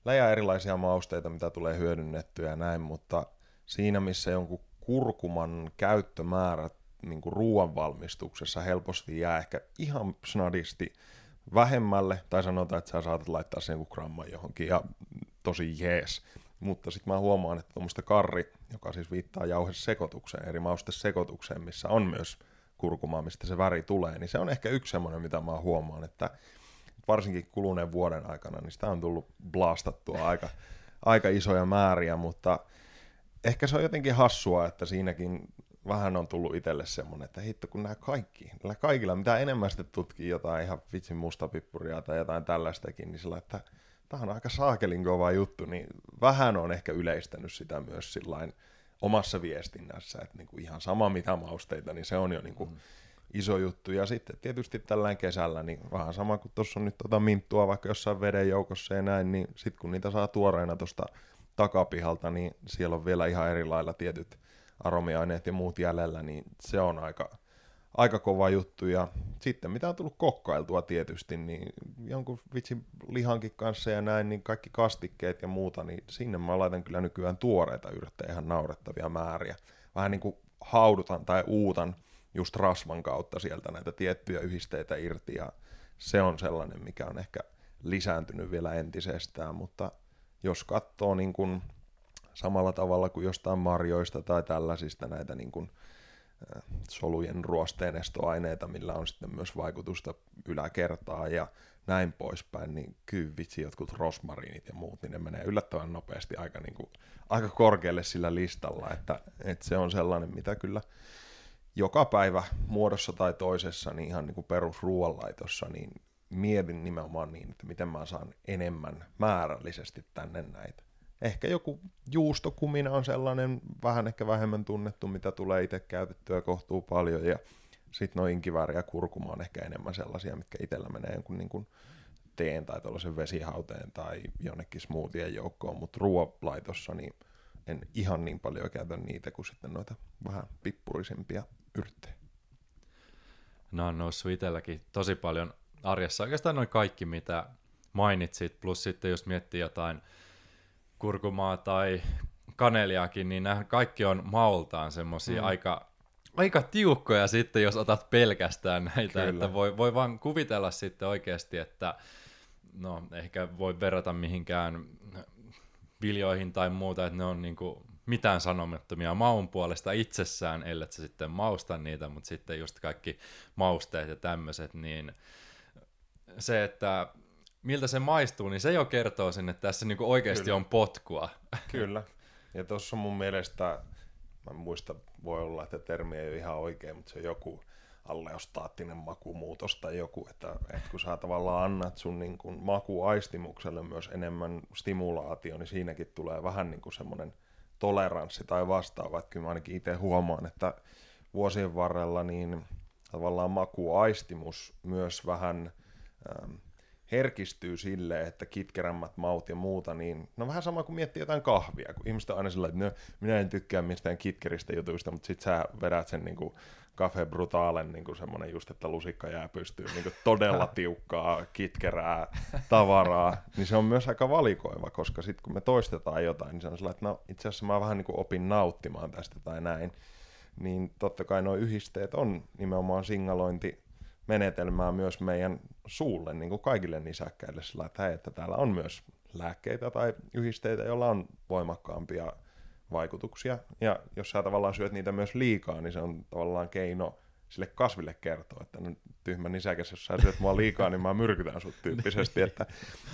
läjä erilaisia mausteita, mitä tulee hyödynnettyä ja näin, mutta siinä missä jonkun kurkuman käyttömäärä niin ruoanvalmistuksessa helposti jää ehkä ihan snadisti vähemmälle, tai sanotaan, että sä saatat laittaa sen gramman johonkin, ja tosi jees. Mutta sitten mä huomaan, että tuommoista karri, joka siis viittaa jauhesekotukseen, eri maustesekotukseen, missä on myös kurkumaa, mistä se väri tulee, niin se on ehkä yksi semmoinen, mitä mä huomaan, että varsinkin kuluneen vuoden aikana, niin sitä on tullut blastattua aika, aika isoja määriä, mutta ehkä se on jotenkin hassua, että siinäkin vähän on tullut itselle semmoinen, että hitto kun nämä kaikki, nämä kaikilla, mitä enemmän sitten tutkii jotain ihan vitsin mustapippuria tai jotain tällaistakin, niin sillä, että tämä on aika saakelin kova juttu, niin vähän on ehkä yleistänyt sitä myös sillain, omassa viestinnässä, että niin kuin ihan sama mitä mausteita, niin se on jo niin kuin mm. iso juttu. Ja sitten tietysti tällään kesällä, niin vähän sama kuin tuossa on nyt tota minttua vaikka jossain veden joukossa ja näin, niin sitten kun niitä saa tuoreena tuosta takapihalta, niin siellä on vielä ihan eri lailla tietyt aromiaineet ja muut jäljellä, niin se on aika, aika kova juttu. Ja sitten mitä on tullut kokkailtua tietysti, niin jonkun vitsin lihankin kanssa ja näin, niin kaikki kastikkeet ja muuta, niin sinne mä laitan kyllä nykyään tuoreita yrttejä ihan naurettavia määriä. Vähän niin kuin haudutan tai uutan just rasvan kautta sieltä näitä tiettyjä yhdisteitä irti ja se on sellainen, mikä on ehkä lisääntynyt vielä entisestään, mutta jos katsoo niin kuin samalla tavalla kuin jostain marjoista tai tällaisista näitä niin kuin solujen ruosteenestoaineita, millä on sitten myös vaikutusta yläkertaan ja näin poispäin, niin kyllä vitsi jotkut rosmariinit ja muut, niin ne menee yllättävän nopeasti aika, niin kuin, aika korkealle sillä listalla, että, että se on sellainen, mitä kyllä joka päivä muodossa tai toisessa, niin ihan niin perusruoanlaitossa, niin mietin nimenomaan niin, että miten mä saan enemmän määrällisesti tänne näitä ehkä joku juustokumina on sellainen vähän ehkä vähemmän tunnettu, mitä tulee itse käytettyä kohtuu paljon, ja sitten noin inkiväri ja kurkuma on ehkä enemmän sellaisia, mitkä itsellä menee jonkun niin kuin teen tai tuollaisen vesihauteen tai jonnekin smoothien joukkoon, mutta ruoanlaitossa niin en ihan niin paljon käytä niitä kuin sitten noita vähän pippurisempia yrttejä. nämä on noussut itselläkin tosi paljon arjessa. Oikeastaan noin kaikki, mitä mainitsit, plus sitten jos miettii jotain kurkumaa tai kaneliakin, niin nämä kaikki on maultaan semmoisia mm. aika, aika tiukkoja sitten, jos otat pelkästään näitä, Kyllä. että voi, voi vaan kuvitella sitten oikeasti, että no ehkä voi verrata mihinkään viljoihin tai muuta, että ne on niinku mitään sanomattomia maun puolesta itsessään, ellei sä sitten mausta niitä, mutta sitten just kaikki mausteet ja tämmöiset, niin se, että miltä se maistuu, niin se jo kertoo sen, että tässä niinku oikeasti Kyllä. on potkua. Kyllä. Ja tuossa mun mielestä, mä muista, voi olla, että termi ei ole ihan oikein, mutta se on joku alleostaattinen makumuutos tai joku, että, että kun sä tavallaan annat sun niin kuin makuaistimukselle myös enemmän stimulaatio, niin siinäkin tulee vähän niin kuin semmoinen toleranssi tai vastaava, että kyllä mä ainakin itse huomaan, että vuosien varrella niin tavallaan makuaistimus myös vähän ähm, herkistyy sille, että kitkerämmät maut ja muuta, niin no vähän sama kuin miettii jotain kahvia, kun ihmiset on aina sillä, että no, minä en tykkää mistään kitkeristä jutuista, mutta sit sä vedät sen niin kuin Cafe Brutalen niin kuin semmoinen just, että lusikka jää pystyy niin kuin todella (laughs) tiukkaa, kitkerää tavaraa, niin se on myös aika valikoiva, koska sitten kun me toistetaan jotain, niin se on sellainen, että no itse asiassa mä vähän niin kuin opin nauttimaan tästä tai näin, niin totta kai nuo yhdisteet on nimenomaan singalointi menetelmää myös meidän suulle, niin kuin kaikille nisäkkäille, sillä että, hei, että täällä on myös lääkkeitä tai yhdisteitä, joilla on voimakkaampia vaikutuksia. Ja jos sä tavallaan syöt niitä myös liikaa, niin se on tavallaan keino sille kasville kertoa, että nyt tyhmä nisäkäs, jos sä syöt mua liikaa, niin mä myrkytän sut tyyppisesti. että,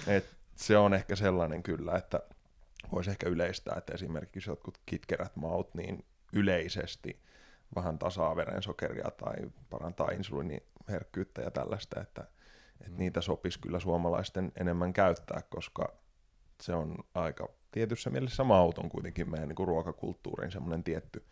että se on ehkä sellainen kyllä, että voisi ehkä yleistää, että esimerkiksi jotkut kitkerät maut niin yleisesti vähän tasaa verensokeria tai parantaa insuliiniherkkyyttä ja tällaista, että, että mm. niitä sopisi kyllä suomalaisten enemmän käyttää, koska se on aika tietyssä mielessä maut on kuitenkin meidän niin kuin ruokakulttuurin semmoinen tietty,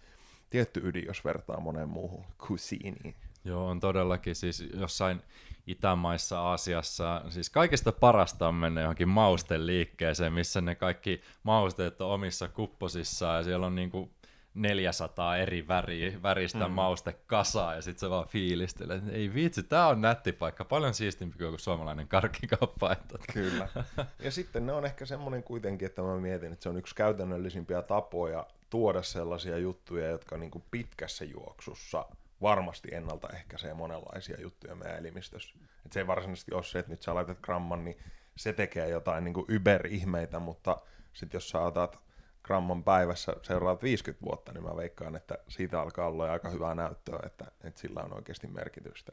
tietty ydin, jos vertaa moneen muuhun cuisiniin. Joo, on todellakin siis jossain Itämaissa, Aasiassa, siis kaikista parasta on mennä johonkin mausten liikkeeseen, missä ne kaikki mausteet on omissa kupposissaan ja siellä on niinku 400 eri väri, väristä mm. mauste kasaa ja sitten se vaan fiilistelee, ei vitsi, tämä on nätti paikka, paljon siistimpi kuin suomalainen karkkikauppa. Että... Kyllä. (laughs) Ja sitten ne on ehkä semmoinen kuitenkin, että mä mietin, että se on yksi käytännöllisimpiä tapoja tuoda sellaisia juttuja, jotka niin kuin pitkässä juoksussa varmasti ennaltaehkäisee monenlaisia juttuja meidän elimistössä. Et se ei varsinaisesti ole se, että nyt sä laitat gramman, niin se tekee jotain niin kuin yber-ihmeitä, mutta sitten jos sä otat gramman päivässä seuraavat 50 vuotta, niin mä veikkaan, että siitä alkaa olla aika hyvää näyttöä, että, että sillä on oikeasti merkitystä.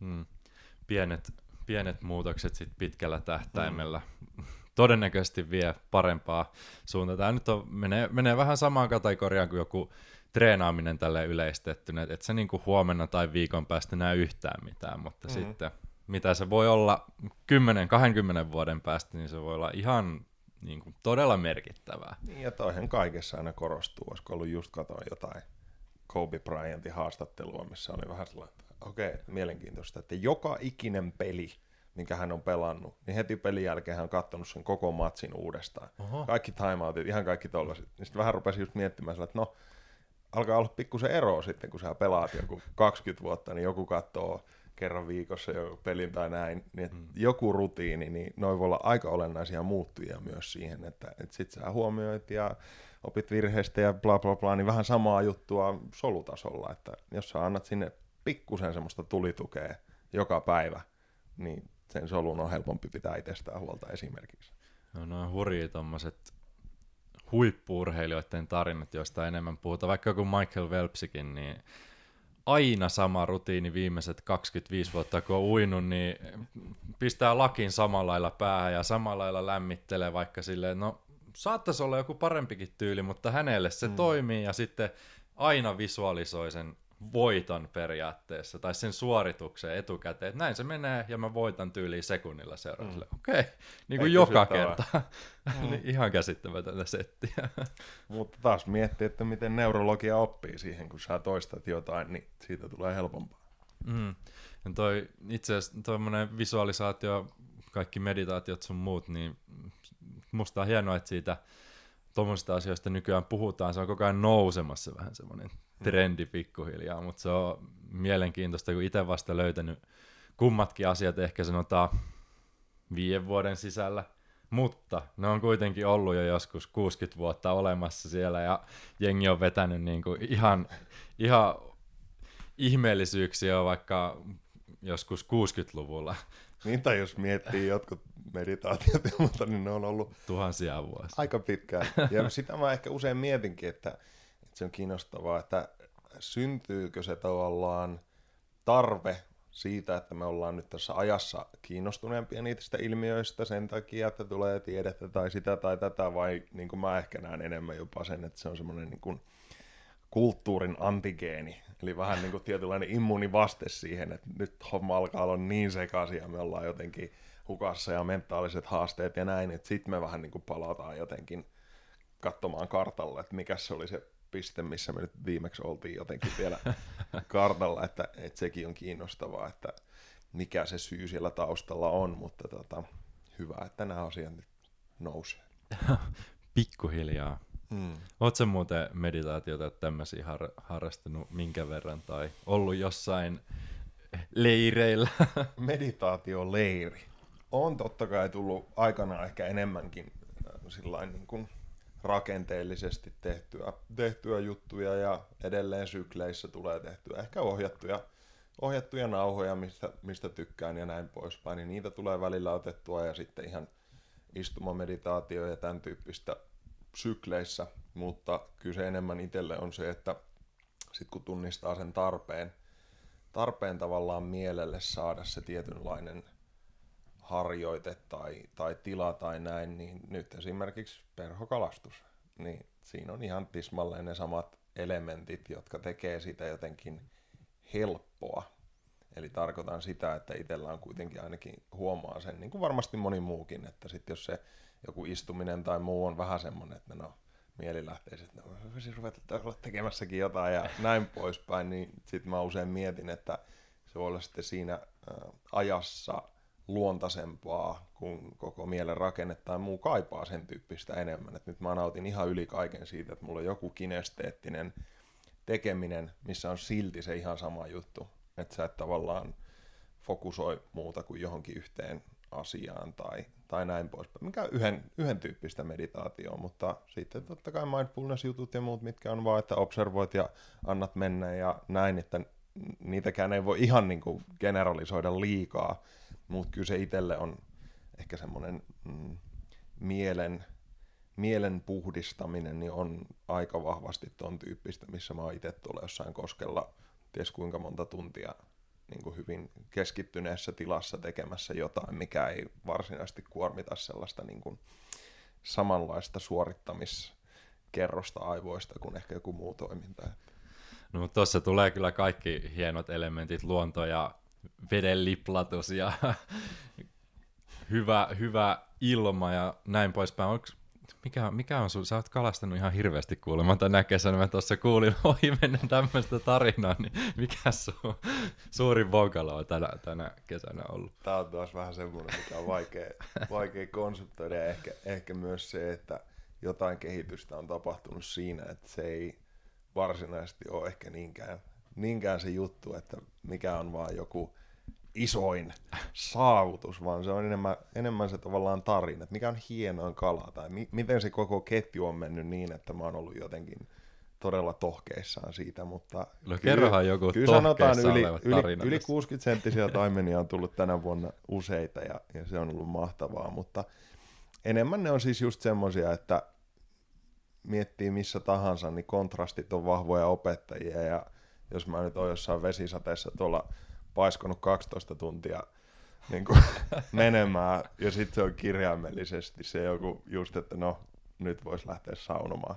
Hmm. Pienet, pienet muutokset sit pitkällä tähtäimellä hmm. (laughs) todennäköisesti vie parempaa suuntaa. Tämä nyt on, menee, menee vähän samaan kategoriaan kuin joku treenaaminen tälle yleistettynä, että et se niinku huomenna tai viikon päästä näe yhtään mitään, mutta hmm sitten mitä se voi olla 10-20 vuoden päästä, niin se voi olla ihan niin kuin todella merkittävää. Niin, ja toihan kaikessa aina korostuu. Olisiko ollut just katoin jotain Kobe Bryantin haastattelua, missä oli vähän sellainen, että okei, okay, mielenkiintoista, että joka ikinen peli, minkä hän on pelannut, niin heti pelin jälkeen hän on katsonut sen koko matsin uudestaan. Oho. Kaikki timeoutit, ihan kaikki tollaset. Niin sitten vähän rupesin just miettimään sillä, että no, alkaa olla pikkusen ero sitten, kun sä pelaat joku 20 vuotta, niin joku katsoo kerran viikossa jo pelin tai näin, niin mm. joku rutiini, niin noin voi olla aika olennaisia muuttujia myös siihen, että, että sit sä huomioit ja opit virheistä ja bla bla bla, niin vähän samaa juttua solutasolla, että jos sä annat sinne pikkusen semmoista tulitukea joka päivä, niin sen solun on helpompi pitää itsestään huolta esimerkiksi. No noin hurjia tommoset huippuurheilijoiden tarinat, joista enemmän puhutaan, vaikka joku Michael Phelpsikin, niin aina sama rutiini viimeiset 25 vuotta, kun on uinut, niin pistää lakin samalla lailla päähän ja samalla lailla lämmittelee vaikka silleen, no saattaisi olla joku parempikin tyyli, mutta hänelle se mm. toimii ja sitten aina visualisoi sen voiton periaatteessa, tai sen suorituksen etukäteen, että näin se menee, ja mä voitan tyyliin sekunnilla seuraavalle. Mm. Okei, okay. niin kuin joka kerta. (laughs) Mm. Niin ihan käsittämätöntä settiä. (laughs) Mutta taas miettii, että miten neurologia oppii siihen, kun sä toistat jotain, niin siitä tulee helpompaa. Mm. Ja toi, itse asiassa tuommoinen visualisaatio, kaikki meditaatiot sun muut, niin musta on hienoa, että siitä tuommoisista asioista nykyään puhutaan, se on koko ajan nousemassa vähän semmoinen trendi pikkuhiljaa, mutta se on mielenkiintoista, kun itse vasta löytänyt kummatkin asiat ehkä sanotaan viiden vuoden sisällä, mutta ne on kuitenkin ollut jo joskus 60 vuotta olemassa siellä ja jengi on vetänyt niin kuin ihan, ihan ihmeellisyyksiä vaikka joskus 60-luvulla. Niin, tai jos miettii jotkut meditaatiot ja muuta, niin ne on ollut tuhansia vuosia. Aika pitkään. Ja sitä mä ehkä usein mietinkin, että, että se on kiinnostavaa, että syntyykö se tavallaan tarve siitä, että me ollaan nyt tässä ajassa kiinnostuneempia niistä ilmiöistä sen takia, että tulee tiedettä tai sitä tai tätä, vai niin kuin mä ehkä näen enemmän jopa sen, että se on semmoinen niin kuin kulttuurin antigeeni, eli vähän niin kuin tietynlainen immuunivaste siihen, että nyt homma alkaa olla niin sekaisin ja me ollaan jotenkin hukassa ja mentaaliset haasteet ja näin, että sitten me vähän niin kuin palataan jotenkin katsomaan kartalle, että mikä se oli se piste, missä me nyt viimeksi oltiin jotenkin vielä (laughs) kartalla, että, että sekin on kiinnostavaa, että mikä se syy siellä taustalla on, mutta tota, hyvä, että nämä asiat nyt nousee. (laughs) Pikkuhiljaa. Hmm. Oletko muuten meditaatiota tämmöisiä har- harrastanut minkä verran tai ollut jossain leireillä? (laughs) Meditaatioleiri. On totta kai tullut aikana ehkä enemmänkin äh, niin kuin rakenteellisesti tehtyä, tehtyä juttuja ja edelleen sykleissä tulee tehtyä ehkä ohjattuja, ohjattuja nauhoja, mistä, mistä tykkään ja näin poispäin, niin niitä tulee välillä otettua ja sitten ihan istumameditaatio ja tämän tyyppistä sykleissä, mutta kyse enemmän itselle on se, että sitten kun tunnistaa sen tarpeen, tarpeen tavallaan mielelle saada se tietynlainen harjoite tai, tai tila tai näin, niin nyt esimerkiksi perhokalastus, niin siinä on ihan tismalleen ne samat elementit, jotka tekee sitä jotenkin helppoa. Eli tarkoitan sitä, että itsellä on kuitenkin ainakin huomaa sen, niin kuin varmasti moni muukin, että sitten jos se joku istuminen tai muu on vähän semmoinen, että no mieli lähtee sitten, no voisin ruveta olla tekemässäkin jotain ja näin poispäin, niin sitten mä usein mietin, että se voi olla sitten siinä ajassa luontaisempaa, kun koko mielen rakenne tai muu kaipaa sen tyyppistä enemmän. Et nyt mä nautin ihan yli kaiken siitä, että mulla on joku kinesteettinen tekeminen, missä on silti se ihan sama juttu. Että sä et tavallaan fokusoi muuta kuin johonkin yhteen asiaan tai, tai näin poispäin, mikä on yhden, tyyppistä meditaatioa, mutta sitten totta kai mindfulness-jutut ja muut, mitkä on vaan, että observoit ja annat mennä ja näin, että niitäkään ei voi ihan niin kuin generalisoida liikaa, mutta kyllä se itselle on ehkä semmoinen mm, mielen, mielen puhdistaminen niin on aika vahvasti tuon tyyppistä, missä mä oon itse tuolla jossain koskella ties kuinka monta tuntia niin kuin hyvin keskittyneessä tilassa tekemässä jotain, mikä ei varsinaisesti kuormita sellaista niin kuin samanlaista suorittamiskerrosta aivoista kuin ehkä joku muu toiminta. No mutta tuossa tulee kyllä kaikki hienot elementit, luonto ja veden liplatus ja (laughs) hyvä, hyvä ilma ja näin poispäin. Onko mikä, mikä on sun, sä oot kalastanut ihan hirveästi kuulemma tänä kesänä, mä tuossa kuulin (laughs) ohi mennä tämmöistä tarinaa, niin mikä sun suurin vokalo on tänä, tänä kesänä ollut? Tää on taas vähän semmoinen, mikä on vaikea, (laughs) vaikea konseptoida ja ehkä, ehkä myös se, että jotain kehitystä on tapahtunut siinä, että se ei varsinaisesti ole ehkä niinkään, niinkään se juttu, että mikä on vaan joku isoin saavutus, vaan se on enemmän, enemmän se tavallaan tarina, että mikä on hienoin kala tai mi- miten se koko ketju on mennyt niin, että mä oon ollut jotenkin todella tohkeissaan siitä, mutta no, kyllä, kerrohan joku kyllä sanotaan yli, yli, yli 60 senttisiä (laughs) taimenia on tullut tänä vuonna useita ja, ja se on ollut mahtavaa, mutta enemmän ne on siis just semmoisia, että miettii missä tahansa, niin kontrastit on vahvoja opettajia ja jos mä nyt oon jossain vesisateessa tuolla paiskonut 12 tuntia niin kuin, (laughs) menemään, ja sitten se on kirjaimellisesti se joku just, että no, nyt voisi lähteä saunomaan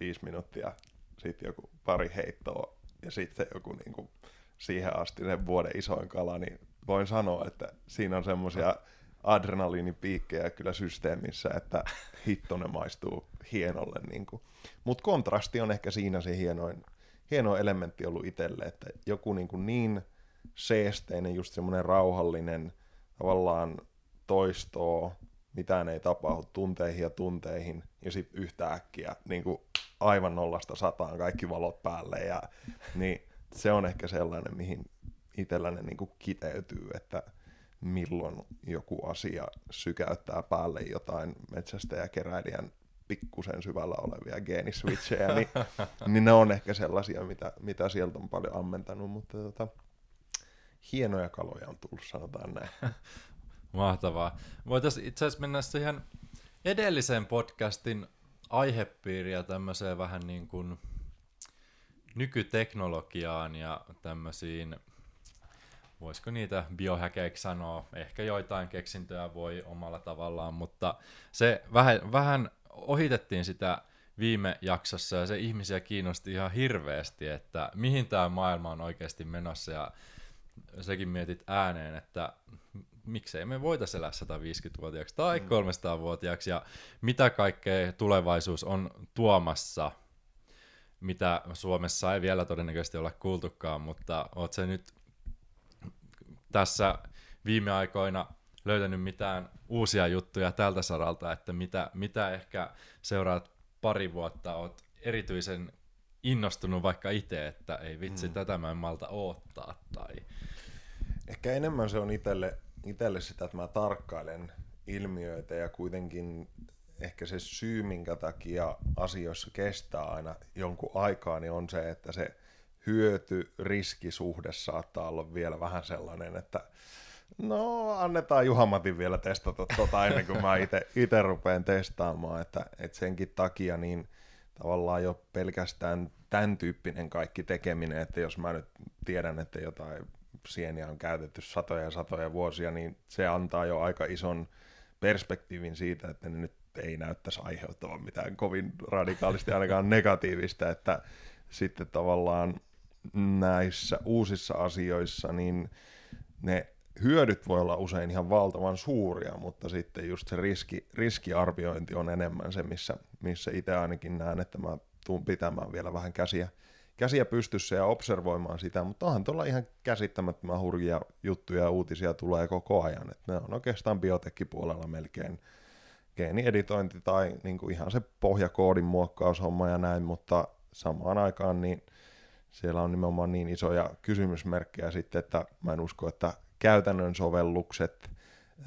viisi minuuttia, sitten joku pari heittoa, ja sitten joku niin kuin, siihen asti sen vuoden isoin kala, niin voin sanoa, että siinä on semmoisia adrenaliinipiikkejä kyllä systeemissä, että hitto ne maistuu hienolle. Niin Mutta kontrasti on ehkä siinä se hienoin, hieno elementti ollut itselle, että joku niin, kuin niin seesteinen, just semmoinen rauhallinen, tavallaan toistoo, mitään ei tapahdu tunteihin ja tunteihin, ja sitten yhtäkkiä niin kuin aivan nollasta sataan kaikki valot päälle, ja niin se on ehkä sellainen, mihin itselläni niin kuin kiteytyy, että milloin joku asia sykäyttää päälle jotain metsästäjäkeräilijän pikkusen syvällä olevia geeniswitchejä, niin, niin ne on ehkä sellaisia, mitä, mitä sieltä on paljon ammentanut, mutta tota, hienoja kaloja on tullut, sanotaan näin. Mahtavaa. Voitaisiin itse asiassa mennä siihen edellisen podcastin aihepiiriä tämmöiseen vähän niin kuin nykyteknologiaan ja tämmöisiin, voisiko niitä biohäkeiksi sanoa, ehkä joitain keksintöjä voi omalla tavallaan, mutta se vähän, vähän ohitettiin sitä viime jaksossa ja se ihmisiä kiinnosti ihan hirveästi, että mihin tämä maailma on oikeasti menossa. Ja sekin mietit ääneen, että miksei me voitaisi elää 150-vuotiaaksi tai 300-vuotiaaksi ja mitä kaikkea tulevaisuus on tuomassa, mitä Suomessa ei vielä todennäköisesti olla kuultukaan, mutta oot se nyt tässä viime aikoina löytänyt mitään uusia juttuja tältä saralta, että mitä, mitä ehkä seuraat pari vuotta oot erityisen innostunut vaikka itse, että ei vitsi, mm. tätä mä en malta oottaa. Tai... Ehkä enemmän se on itselle, itselle sitä, että mä tarkkailen ilmiöitä ja kuitenkin ehkä se syy, minkä takia asioissa kestää aina jonkun aikaa, niin on se, että se hyöty-riskisuhde saattaa olla vielä vähän sellainen, että No, annetaan Juhamatin vielä testata tota ennen kuin mä itse rupean testaamaan, että, että senkin takia niin tavallaan jo pelkästään tämän tyyppinen kaikki tekeminen, että jos mä nyt tiedän, että jotain sieniä on käytetty satoja ja satoja vuosia, niin se antaa jo aika ison perspektiivin siitä, että ne nyt ei näyttäisi aiheuttavan mitään kovin radikaalisti ainakaan negatiivista, että sitten tavallaan näissä uusissa asioissa, niin ne hyödyt voi olla usein ihan valtavan suuria, mutta sitten just se riski, riskiarviointi on enemmän se, missä, missä itse ainakin näen, että mä tuun pitämään vielä vähän käsiä, käsiä pystyssä ja observoimaan sitä, mutta onhan tuolla ihan käsittämättömän hurjia juttuja ja uutisia tulee koko ajan, että ne on oikeastaan biotekkipuolella melkein geenieditointi tai niin kuin ihan se pohjakoodin muokkaushomma ja näin, mutta samaan aikaan niin siellä on nimenomaan niin isoja kysymysmerkkejä sitten, että mä en usko, että käytännön sovellukset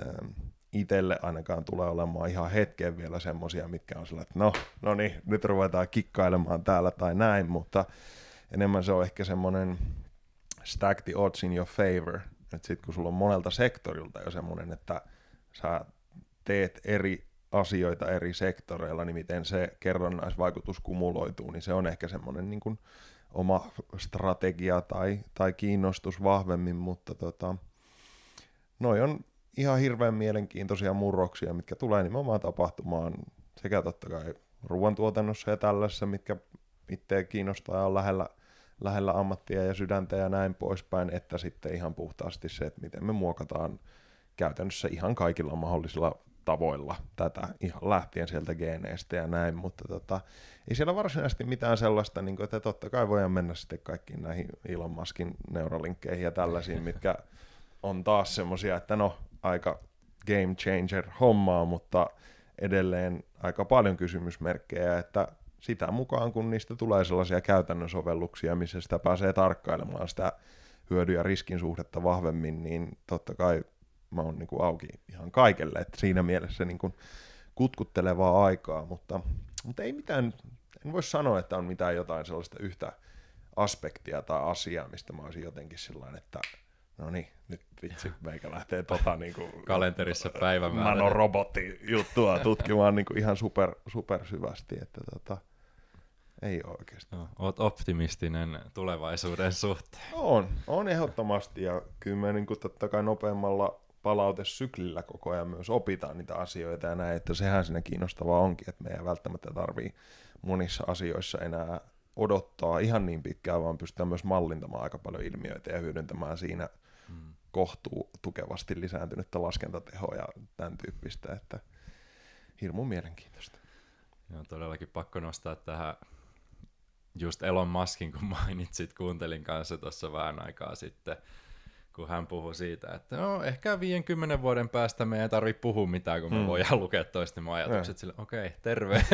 ähm, itselle ainakaan tulee olemaan ihan hetken vielä semmoisia, mitkä on sellainen, että no, no niin, nyt ruvetaan kikkailemaan täällä tai näin, mutta enemmän se on ehkä semmoinen stack the odds in your favor, että sitten kun sulla on monelta sektorilta jo semmoinen, että sä teet eri asioita eri sektoreilla, niin miten se kerrannaisvaikutus kumuloituu, niin se on ehkä semmoinen niin kuin oma strategia tai, tai kiinnostus vahvemmin, mutta tota, noi on ihan hirveän mielenkiintoisia murroksia, mitkä tulee nimenomaan tapahtumaan sekä totta kai ruoantuotannossa ja tällaisessa, mitkä itse kiinnostaa ja on lähellä, lähellä ammattia ja sydäntä ja näin poispäin, että sitten ihan puhtaasti se, että miten me muokataan käytännössä ihan kaikilla mahdollisilla tavoilla tätä, ihan lähtien sieltä geeneistä ja näin, mutta tota, ei siellä varsinaisesti mitään sellaista, niin kuin, että totta kai voidaan mennä sitten kaikkiin näihin Elon Muskin neurolinkkeihin ja tällaisiin, mitkä on taas semmoisia, että no aika game changer hommaa, mutta edelleen aika paljon kysymysmerkkejä, että sitä mukaan kun niistä tulee sellaisia käytännön sovelluksia, missä sitä pääsee tarkkailemaan sitä hyödy- ja riskin suhdetta vahvemmin, niin totta kai mä oon niin kuin auki ihan kaikelle, että siinä mielessä niin kutkuttelevaa aikaa, mutta, mutta ei mitään, en voi sanoa, että on mitään jotain sellaista yhtä aspektia tai asiaa, mistä mä olisin jotenkin sellainen, että no niin, nyt vitsi, meikä lähtee tota niin kuin, kalenterissa päivämäärä. Nanorobotti juttua tutkimaan niin kuin ihan super, super syvästi, että tota, ei oikeastaan. No, oot optimistinen tulevaisuuden suhteen. On, on ehdottomasti ja kyllä me niin kuin, totta kai nopeammalla palautesyklillä koko ajan myös opitaan niitä asioita ja näin, että sehän siinä kiinnostavaa onkin, että me ei välttämättä tarvii monissa asioissa enää odottaa ihan niin pitkään, vaan pystytään myös mallintamaan aika paljon ilmiöitä ja hyödyntämään siinä. Kohtuu tukevasti lisääntynyttä laskentatehoa ja tämän tyyppistä, että hirmu mielenkiintoista. Joo, todellakin pakko nostaa tähän just Elon Muskin, kun mainitsit, kuuntelin kanssa tuossa vähän aikaa sitten kun hän puhui siitä, että no ehkä 50 vuoden päästä me ei tarvitse puhua mitään, kun me mm. voidaan lukea toisten ajatukset. Sille, okei, okay, terve.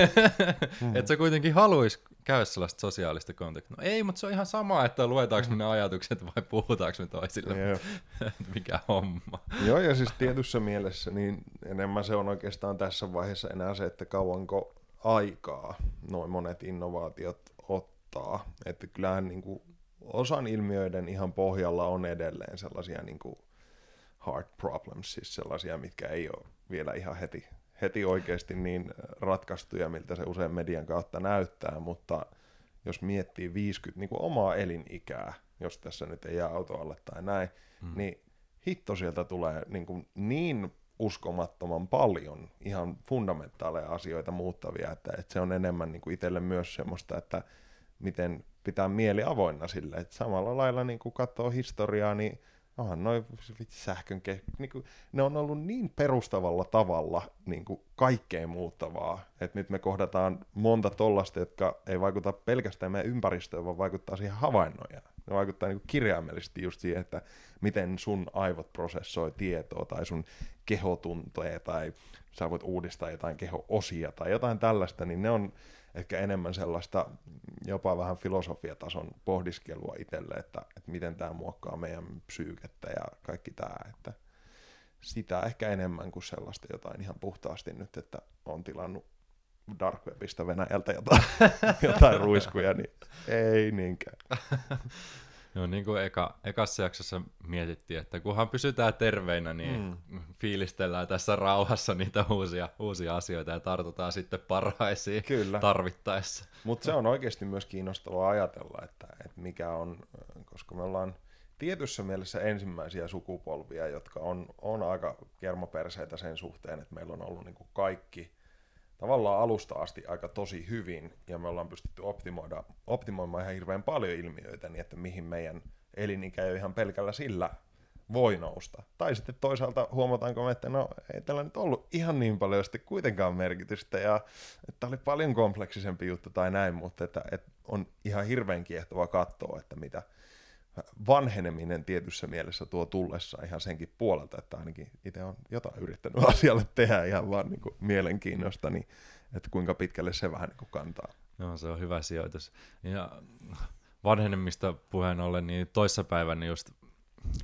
mm. että se kuitenkin haluaisi käydä sellaista sosiaalista kontaktia. No ei, mutta se on ihan sama, että luetaanko mm. ne ajatukset vai puhutaanko me toisille. (laughs) Mikä homma. Joo, ja siis tietyssä mielessä niin enemmän se on oikeastaan tässä vaiheessa enää se, että kauanko aikaa noin monet innovaatiot ottaa. Että kyllähän niin kuin osan ilmiöiden ihan pohjalla on edelleen sellaisia niin kuin hard problems, siis sellaisia, mitkä ei ole vielä ihan heti, heti oikeasti niin ratkaistuja, miltä se usein median kautta näyttää, mutta jos miettii 50 niin kuin omaa elinikää, jos tässä nyt ei jää autoalle tai näin, hmm. niin hitto sieltä tulee niin, kuin niin uskomattoman paljon ihan fundamentaaleja asioita muuttavia, että, että se on enemmän niin kuin itselle myös semmoista, että miten pitää mieli avoinna sille, että samalla lailla niin kuin katsoo historiaa, niin onhan noin sähkön, ke- niin kuin, ne on ollut niin perustavalla tavalla niin kuin kaikkeen muuttavaa, että nyt me kohdataan monta tollasta, jotka ei vaikuta pelkästään meidän ympäristöön, vaan vaikuttaa siihen havainnoja. Ne vaikuttaa niin kirjaimellisesti just siihen, että miten sun aivot prosessoi tietoa tai sun keho tuntee tai sä voit uudistaa jotain keho-osia tai jotain tällaista, niin ne on ehkä enemmän sellaista jopa vähän filosofiatason pohdiskelua itselle, että, että miten tämä muokkaa meidän psyykettä ja kaikki tämä, että sitä ehkä enemmän kuin sellaista jotain ihan puhtaasti nyt, että on tilannut Dark Webistä Venäjältä jotain, (laughs) jotain ruiskuja, niin ei niinkään. (laughs) No niin kuin eka, ekassa jaksossa mietittiin, että kunhan pysytään terveinä, niin mm. fiilistellään tässä rauhassa niitä uusia, uusia asioita ja tartutaan sitten parhaisiin Kyllä. tarvittaessa. Mutta se on oikeasti myös kiinnostavaa ajatella, että, että mikä on, koska me ollaan tietyssä mielessä ensimmäisiä sukupolvia, jotka on, on aika kermoperseitä sen suhteen, että meillä on ollut niin kuin kaikki – tavallaan alusta asti aika tosi hyvin, ja me ollaan pystytty optimoida, optimoimaan ihan hirveän paljon ilmiöitä, niin että mihin meidän elinikä ei ihan pelkällä sillä voi nousta. Tai sitten toisaalta huomataanko me, että no ei tällä nyt ollut ihan niin paljon sitten kuitenkaan merkitystä, ja että oli paljon kompleksisempi juttu tai näin, mutta että, että on ihan hirveän kiehtova katsoa, että mitä, vanheneminen tietyssä mielessä tuo tullessa ihan senkin puolelta, että ainakin itse on jotain yrittänyt (laughs) asialle tehdä ihan vaan niin kuin mielenkiinnosta, niin että kuinka pitkälle se vähän niin kuin kantaa. No se on hyvä sijoitus. Ja vanhenemista puheen ollen, niin toissapäivänä just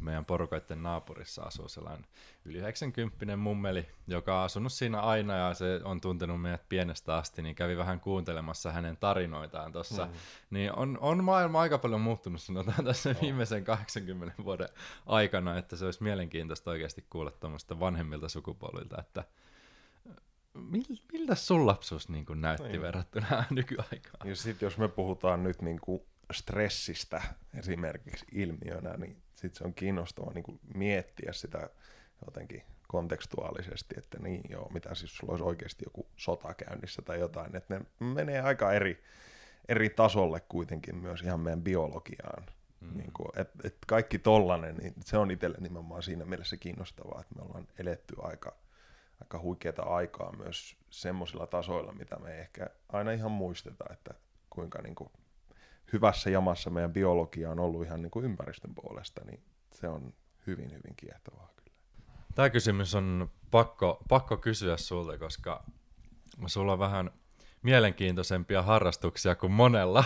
meidän porukoiden naapurissa asuu sellainen yli 90 mummeli, joka on asunut siinä aina ja se on tuntenut meidät pienestä asti, niin kävi vähän kuuntelemassa hänen tarinoitaan tuossa. Mm. Niin on, on maailma aika paljon muuttunut sanotaan tässä oh. viimeisen 80 vuoden aikana, että se olisi mielenkiintoista oikeasti kuulla tuommoista vanhemmilta sukupolvilta, että miltä sun lapsuus niin kuin näytti niin. verrattuna (laughs) nykyaikaan? Ja sitten jos me puhutaan nyt niin kuin stressistä esimerkiksi ilmiönä, niin sitten se on kiinnostavaa niin kuin miettiä sitä jotenkin kontekstuaalisesti, että niin joo, mitä siis sulla olisi oikeasti joku sota käynnissä tai jotain, että ne menee aika eri, eri tasolle kuitenkin myös ihan meidän biologiaan. Mm. Niin kuin, et, et kaikki tollanen, niin se on itselle nimenomaan siinä mielessä kiinnostavaa, että me ollaan eletty aika, aika huikeata aikaa myös semmoisilla tasoilla, mitä me ei ehkä aina ihan muisteta, että kuinka niin kuin hyvässä jamassa meidän biologia on ollut ihan niin kuin ympäristön puolesta, niin se on hyvin, hyvin kiehtovaa kyllä. Tämä kysymys on pakko, pakko kysyä sulta, koska sulla on vähän mielenkiintoisempia harrastuksia kuin monella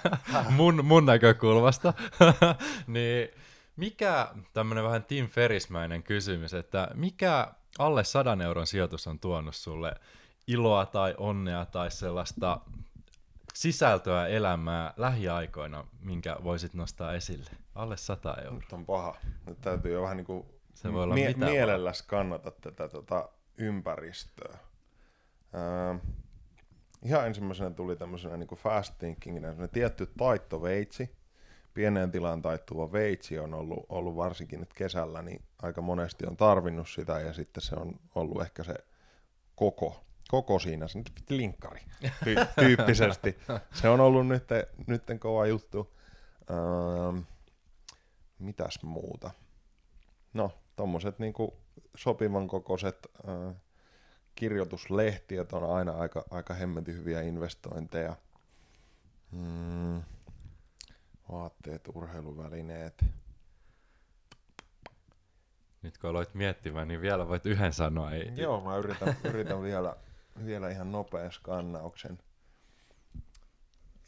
(laughs) mun, mun näkökulmasta. (laughs) niin mikä, tämmöinen vähän Tim Ferrismäinen kysymys, että mikä alle sadan euron sijoitus on tuonut sulle iloa tai onnea tai sellaista sisältöä elämää lähiaikoina, minkä voisit nostaa esille? Alle 100 euroa. Nyt on paha. Nyt täytyy jo vähän niin kuin Se voi olla mie- mielelläs kannata tätä tota ympäristöä. Äh, ihan ensimmäisenä tuli tämmöisenä niin kuin fast thinkingina tietty taittoveitsi. Pieneen tilaan taittuva veitsi on ollut, ollut varsinkin nyt kesällä, niin aika monesti on tarvinnut sitä ja sitten se on ollut ehkä se koko koko siinä, se nyt linkkari ty- tyyppisesti. Se on ollut nyt, nytten kova juttu. Öö, mitäs muuta? No, tommoset niinku sopivan kokoiset öö, kirjoituslehtiöt on aina aika, aika hemmetin hyviä investointeja. Mm, vaatteet, urheiluvälineet. Nyt kun aloit miettimään, niin vielä voit yhden sanoa. Ei, Joo, mä yritän, yritän vielä, vielä ihan nopean skannauksen.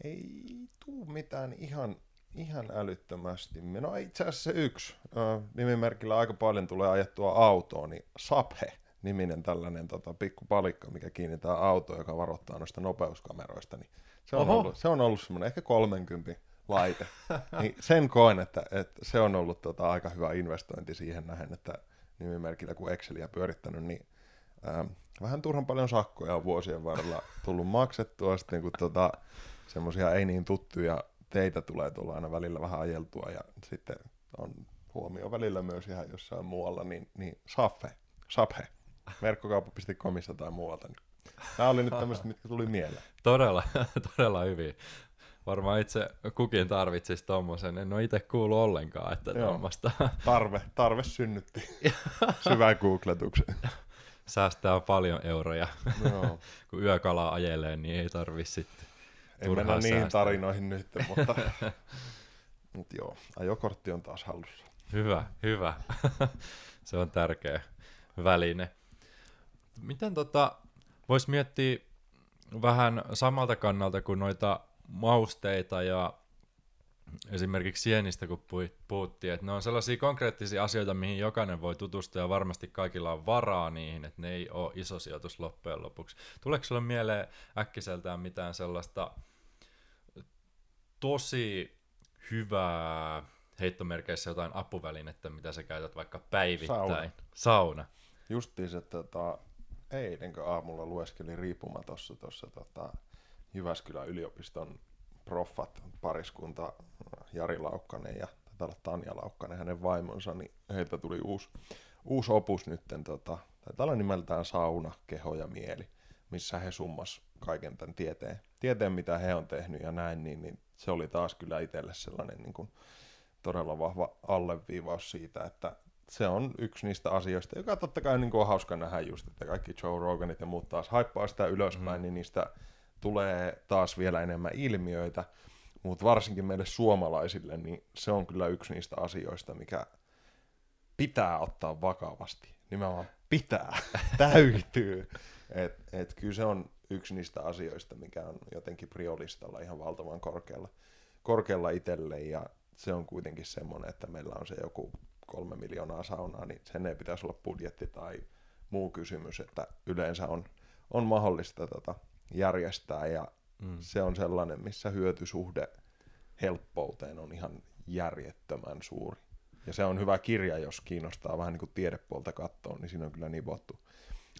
Ei tuu mitään ihan, ihan älyttömästi. No itse asiassa se yksi. Ö, nimimerkillä aika paljon tulee ajettua autoon, niin Saphe niminen tällainen tota, pikku palikka, mikä kiinnittää autoon, joka varoittaa noista nopeuskameroista, niin se on, ollut, se on ollut semmoinen ehkä 30 laite. (laughs) niin sen koen, että, että se on ollut tota, aika hyvä investointi siihen nähen, että nimimerkillä kun Exceliä pyörittänyt, niin ää, vähän turhan paljon sakkoja on vuosien varrella tullut maksettua, sitten kun tota, semmoisia ei niin tuttuja teitä tulee tulla aina välillä vähän ajeltua ja sitten on huomio välillä myös ihan jossain muualla, niin, niin Saffe, Saphe, verkkokauppa.comissa tai muualta. Niin nämä oli nyt tämmöiset, mitkä tuli mieleen. Todella, (laughs) todella hyvin. Varmaan itse kukin tarvitsisi tommosen. En ole itse kuullut ollenkaan, että tuommoista. Tarve, tarve synnytti (laughs) syvän googletuksen. Säästää paljon euroja. Joo. (laughs) Kun yökala ajelee, niin ei tarvi sitten En mennä niihin säästää. tarinoihin nyt, (laughs) mutta, mutta joo, ajokortti on taas hallussa. Hyvä, hyvä. (laughs) Se on tärkeä väline. Miten tota, voisi miettiä vähän samalta kannalta kuin noita mausteita ja esimerkiksi sienistä, kun puhuttiin, että ne on sellaisia konkreettisia asioita, mihin jokainen voi tutustua ja varmasti kaikilla on varaa niihin, että ne ei ole iso sijoitus loppujen lopuksi. Tuleeko sinulle mieleen äkkiseltään mitään sellaista tosi hyvää heittomerkeissä jotain apuvälinettä, mitä sä käytät vaikka päivittäin? Sauna. Sauna. Justiin se tota, eilenkö aamulla lueskelin riippumatossa tuossa tota, Jyväskylän yliopiston proffat pariskunta Jari Laukkanen ja taitaa olla Tanja Laukkanen, hänen vaimonsa, niin heiltä tuli uusi, uusi opus nytten, tota, taitaa olla nimeltään Sauna, keho ja mieli, missä he summas kaiken tämän tieteen, tieteen mitä he on tehnyt ja näin, niin, niin se oli taas kyllä itselle sellainen niin kuin, todella vahva alleviivaus siitä, että se on yksi niistä asioista, joka totta kai niin kuin on hauska nähdä just, että kaikki Joe Roganit ja muut taas haippaa sitä ylöspäin, mm. niin niistä tulee taas vielä enemmän ilmiöitä, mutta varsinkin meille suomalaisille, niin se on kyllä yksi niistä asioista, mikä pitää ottaa vakavasti. Nimenomaan pitää, (laughs) täytyy. Et, et kyllä se on yksi niistä asioista, mikä on jotenkin priolistalla ihan valtavan korkealla, korkealla itselle ja se on kuitenkin semmoinen, että meillä on se joku kolme miljoonaa saunaa, niin sen ei pitäisi olla budjetti tai muu kysymys, että yleensä on, on mahdollista tota, järjestää ja mm. se on sellainen, missä hyötysuhde helppouteen on ihan järjettömän suuri. Ja se on hyvä kirja, jos kiinnostaa vähän niin kuin tiedepuolta katsoa, niin siinä on kyllä nivottu,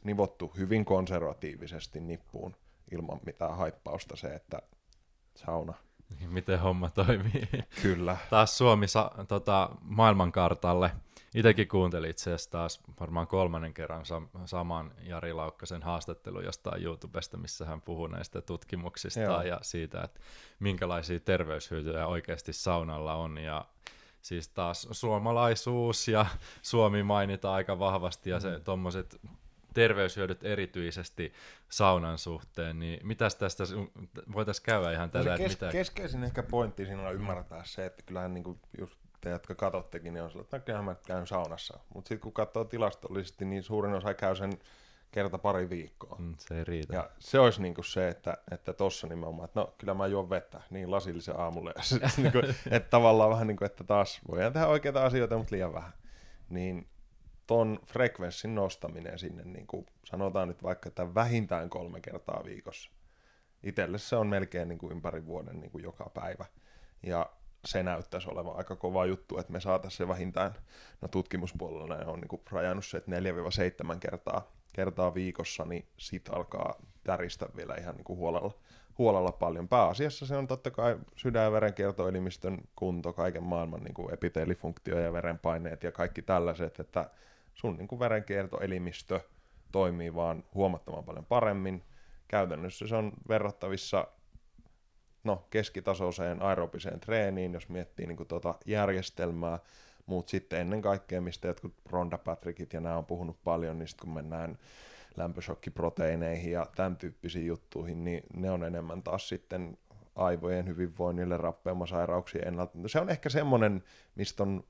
nivottu hyvin konservatiivisesti nippuun ilman mitään haippausta se, että sauna Miten homma toimii. Kyllä. Taas Suomi sa- tota, maailmankartalle Itsekin kuuntelin itse asiassa taas varmaan kolmannen kerran sam- saman Jari Laukkasen haastattelun jostain YouTubesta, missä hän puhuu näistä tutkimuksista Joo. ja siitä, että minkälaisia terveyshyötyjä oikeasti saunalla on. Ja siis taas suomalaisuus ja Suomi mainitaan aika vahvasti ja mm. se tuommoiset terveyshyödyt erityisesti saunan suhteen, niin mitäs tästä voitaisiin käydä ihan tätä? No kes- mitä... Keskeisin ehkä pointti siinä on ymmärtää se, että kyllähän niin kuin just te, jotka katsottekin, niin on sellainen, että no, mä käyn saunassa. Mutta sitten kun katsoo tilastollisesti, niin suurin osa käy sen kerta pari viikkoa. Mm, se ei riitä. Ja se olisi niinku se, että, että tossa nimenomaan, että no kyllä mä juon vettä niin lasillisen aamulle. (laughs) Ja sit, niinku, että tavallaan vähän niin kuin, että taas voidaan tehdä oikeita asioita, mutta liian vähän. Niin ton frekvenssin nostaminen sinne, niin kuin sanotaan nyt vaikka, että vähintään kolme kertaa viikossa. Itselle se on melkein niin kuin ympäri vuoden niin kuin joka päivä. Ja se näyttäisi olevan aika kova juttu, että me saataisiin se vähintään, no tutkimuspuolella ne on niin rajannut se, että 4-7 kertaa, kertaa viikossa, niin sit alkaa täristä vielä ihan niin kuin huolella, huolella paljon. Pääasiassa se on totta kai sydän- ja verenkiertoelimistön kunto, kaiken maailman niin epiteelifunktio ja verenpaineet ja kaikki tällaiset, että sun niin kuin verenkiertoelimistö toimii vaan huomattavan paljon paremmin. Käytännössä se on verrattavissa no, keskitasoiseen aerobiseen treeniin, jos miettii niin kuin tuota järjestelmää, mutta sitten ennen kaikkea, mistä jotkut Ronda Patrickit ja nämä on puhunut paljon, niin kun mennään lämpöshokkiproteiineihin ja tämän tyyppisiin juttuihin, niin ne on enemmän taas sitten aivojen hyvinvoinnille, rappeumasairauksien ennalta. Se on ehkä semmoinen, mistä on,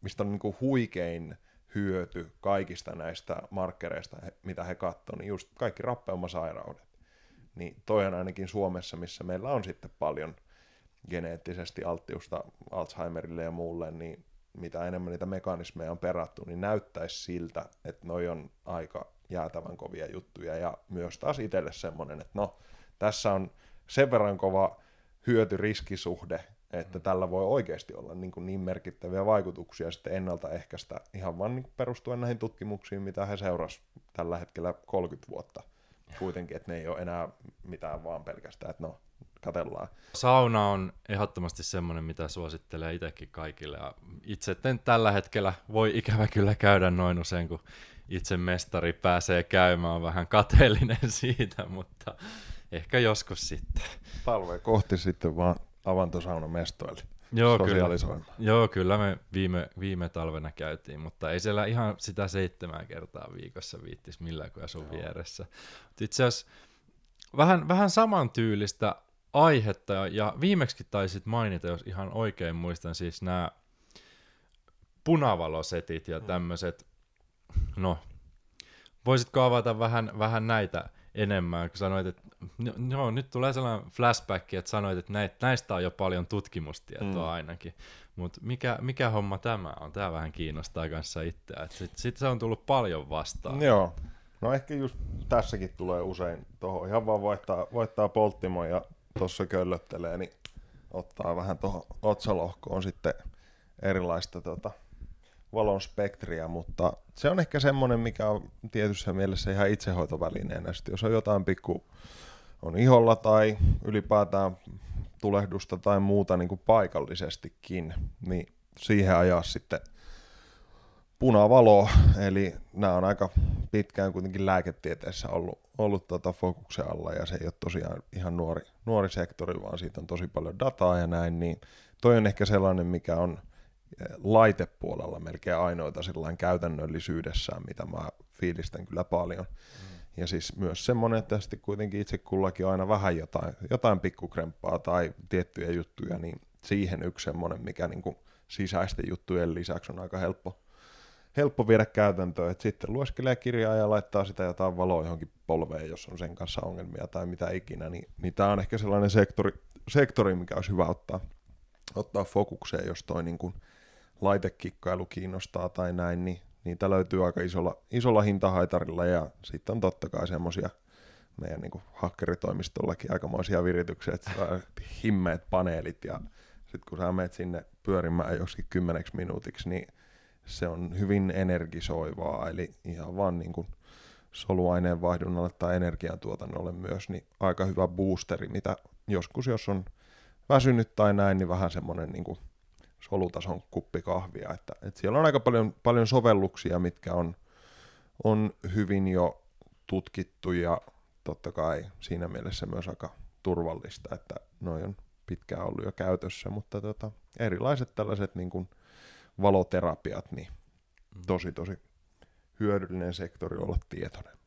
mistä on niin kuin huikein hyöty kaikista näistä markkereista, mitä he katsovat, niin just kaikki rappeumasairaudet. Niin toi on ainakin Suomessa, missä meillä on sitten paljon geneettisesti alttiusta Alzheimerille ja muulle, niin mitä enemmän niitä mekanismeja on perattu, niin näyttäisi siltä, että noi on aika jäätävän kovia juttuja. Ja myös taas itselle semmoinen, että no, tässä on sen verran kova hyöty-riskisuhde, että tällä voi oikeasti olla niin, kuin niin merkittäviä vaikutuksia sitten ennaltaehkäistä ihan vain niin perustuen näihin tutkimuksiin, mitä he seurasivat tällä hetkellä 30 vuotta kuitenkin, että ne ei ole enää mitään vaan pelkästään, että no, katellaan. Sauna on ehdottomasti semmoinen, mitä suosittelee itsekin kaikille. Ja itse en tällä hetkellä voi ikävä kyllä käydä noin usein, kun itse mestari pääsee käymään vähän kateellinen (laughs) siitä, mutta ehkä joskus sitten. Talve kohti sitten vaan avantosauna mestoille. Joo kyllä, joo, kyllä me viime, viime talvena käytiin, mutta ei siellä ihan sitä seitsemän kertaa viikossa viittis millään kuin asun vieressä. itse asiassa vähän, vähän samantyylistä aihetta, ja viimeksi taisit mainita, jos ihan oikein muistan, siis nämä punavalosetit ja mm. tämmöiset, no, voisitko avata vähän, vähän näitä enemmän, kun sanoit, että no, nyt tulee sellainen flashback, että sanoit, että näit, näistä on jo paljon tutkimustietoa mm. ainakin, mutta mikä, mikä homma tämä on? Tämä vähän kiinnostaa kanssa itseä, sitten sit se on tullut paljon vastaan. Joo, no ehkä just tässäkin tulee usein tuohon, ihan vaan voittaa, voittaa polttimo ja tuossa köllöttelee, niin ottaa vähän tuohon otsalohkoon sitten erilaista tota, valon spektriä, mutta se on ehkä semmoinen, mikä on tietyssä mielessä ihan itsehoitovälineenä. Sitten jos on jotain pikku on iholla tai ylipäätään tulehdusta tai muuta niin kuin paikallisestikin, niin siihen ajaa sitten punavalo, eli nämä on aika pitkään kuitenkin lääketieteessä ollut, ollut tuota fokuksen alla, ja se ei ole tosiaan ihan nuori, nuori sektori, vaan siitä on tosi paljon dataa ja näin, niin toi on ehkä sellainen, mikä on eh, laitepuolella melkein ainoita sellainen käytännöllisyydessään, mitä mä fiilistän kyllä paljon. Mm. Ja siis myös semmoinen, että sitten kuitenkin itse kullakin aina vähän jotain, jotain pikkukremppaa tai tiettyjä juttuja, niin siihen yksi semmoinen, mikä niin kuin sisäisten juttujen lisäksi on aika helppo, helppo viedä käytäntöön, että sitten lueskelee kirjaa ja laittaa sitä jotain valoa johonkin polveen, jos on sen kanssa ongelmia tai mitä ikinä, niin, niin tämä on ehkä sellainen sektori, sektori, mikä olisi hyvä ottaa, ottaa fokukseen, jos toi niin kuin laitekikkailu kiinnostaa tai näin, niin niitä löytyy aika isolla, isolla hintahaitarilla ja sitten on totta kai semmoisia meidän niin hakkeritoimistollakin aikamoisia virityksiä, että himmeet paneelit ja sitten kun sä menet sinne pyörimään joskin kymmeneksi minuutiksi, niin se on hyvin energisoivaa, eli ihan vaan niin kuin soluaineen vaihdunnalle tai energiantuotannolle myös, niin aika hyvä boosteri, mitä joskus jos on väsynyt tai näin, niin vähän semmoinen niin kuin solutason kuppi kahvia. Että, että siellä on aika paljon, paljon sovelluksia, mitkä on, on hyvin jo tutkittu ja totta kai siinä mielessä myös aika turvallista, että noin on pitkään ollut jo käytössä, mutta tota, erilaiset tällaiset niin kuin valoterapiat, niin mm. tosi tosi hyödyllinen sektori olla tietoinen.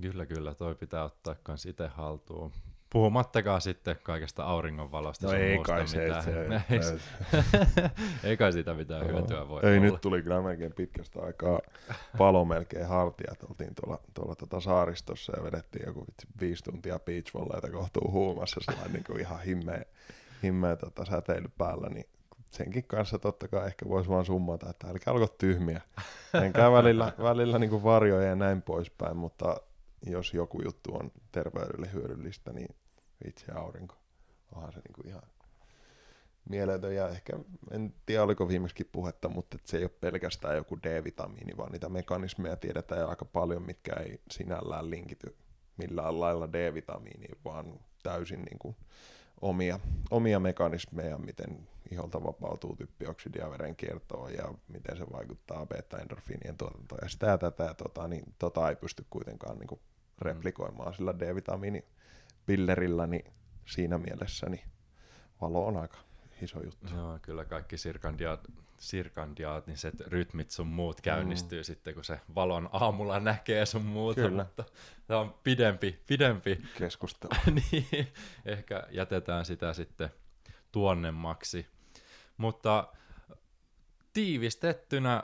Kyllä, kyllä, toi pitää ottaa myös itse haltuun. Puhumattakaan sitten kaikesta auringonvalosta. No ei kai se, mitään. (laughs) se, se, (laughs) ei kai siitä mitään no, hyötyä voi Ei olla. nyt tuli kyllä melkein pitkästä aikaa palo melkein hartiat. Oltiin tuolla, tuolla tota saaristossa ja vedettiin joku viisi tuntia beachvolleita kohtuu huumassa sellainen niin kuin ihan himmeä, himmeä tota säteily päällä, niin senkin kanssa totta kai ehkä voisi vaan summata, että älkää olko tyhmiä. Menkää välillä, välillä niin kuin varjoja ja näin poispäin, mutta jos joku juttu on terveydelle hyödyllistä, niin vitsi aurinko. Onhan se niinku ihan mieletön ja ehkä, en tiedä oliko viimeksi puhetta, mutta se ei ole pelkästään joku D-vitamiini, vaan niitä mekanismeja tiedetään jo aika paljon, mitkä ei sinällään linkity millään lailla D-vitamiiniin, vaan täysin niin kuin omia, omia mekanismeja, miten iholta vapautuu typpioksidia verenkiertoon ja miten se vaikuttaa beta-endorfiinien tuotantoon ja sitä ja tätä, tota, niin tota ei pysty kuitenkaan niin kuin replikoimaan sillä D-vitamiini pillerillä, niin siinä mielessä niin valo on aika iso juttu. Joo, kyllä kaikki sirkandiaat, sirkandiaatniset rytmit sun muut käynnistyy mm. sitten, kun se valon aamulla näkee sun muuta, kyllä. mutta tämä on pidempi, pidempi keskustelu. (laughs) niin, ehkä jätetään sitä sitten tuonnemmaksi. Mutta tiivistettynä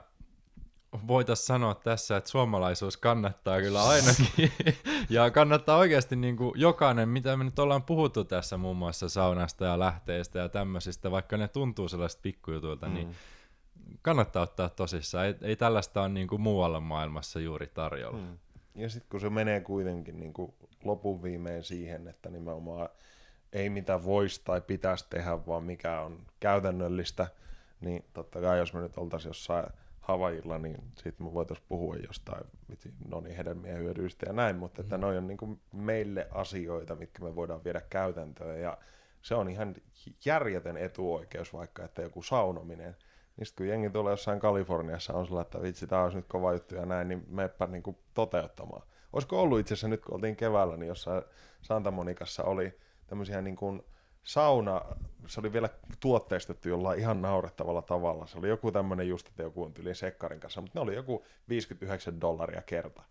voitaisiin sanoa tässä, että suomalaisuus kannattaa kyllä ainakin. (laughs) ja kannattaa oikeasti niin kuin jokainen, mitä me nyt ollaan puhuttu tässä muun muassa saunasta ja lähteistä ja tämmöisistä, vaikka ne tuntuu sellaista pikkujutuilta, niin mm. niin kannattaa ottaa tosissaan. Ei, ei tällaista ole niin kuin muualla maailmassa juuri tarjolla. Mm. Ja sitten kun se menee kuitenkin niin kuin lopun viimein siihen, että nimenomaan ei mitä voisi tai pitäisi tehdä, vaan mikä on käytännöllistä, niin totta kai jos me nyt oltaisiin jossain Havajilla, niin sitten me voitaisiin puhua jostain no niin, hedelmien hyödyistä ja näin, mutta että mm. noi on niin kuin meille asioita, mitkä me voidaan viedä käytäntöön ja se on ihan järjetön etuoikeus vaikka, että joku saunominen, niin sitten kun jengi tulee jossain Kaliforniassa on sillä, että vitsi, tämä olisi nyt kova juttu ja näin, niin meppä niin kuin toteuttamaan. Olisiko ollut itse asiassa nyt, kun oltiin keväällä, niin jossain Santa Monikassa oli tämmöisiä niin kuin sauna, se oli vielä tuotteistettu jollain ihan naurettavalla tavalla. Se oli joku tämmöinen just, että joku on yli sekkarin kanssa, mutta ne oli joku 59 dollaria kerta.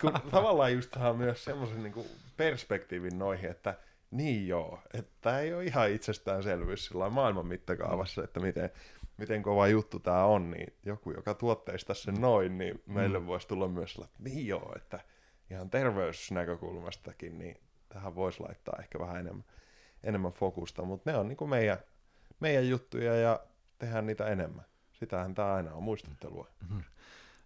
kun (laughs) tavallaan just myös semmoisen niin perspektiivin noihin, että niin joo, että ei ole ihan itsestäänselvyys sillä maailman mittakaavassa, että miten, miten kova juttu tämä on, niin joku, joka tuotteista sen noin, niin meille mm. voisi tulla myös sillä, että niin joo, että ihan terveysnäkökulmastakin, niin tähän voisi laittaa ehkä vähän enemmän, enemmän fokusta, mutta ne on niin kuin meidän, meidän juttuja ja tehdään niitä enemmän. Sitähän tämä aina on muistuttelua. Mm-hmm.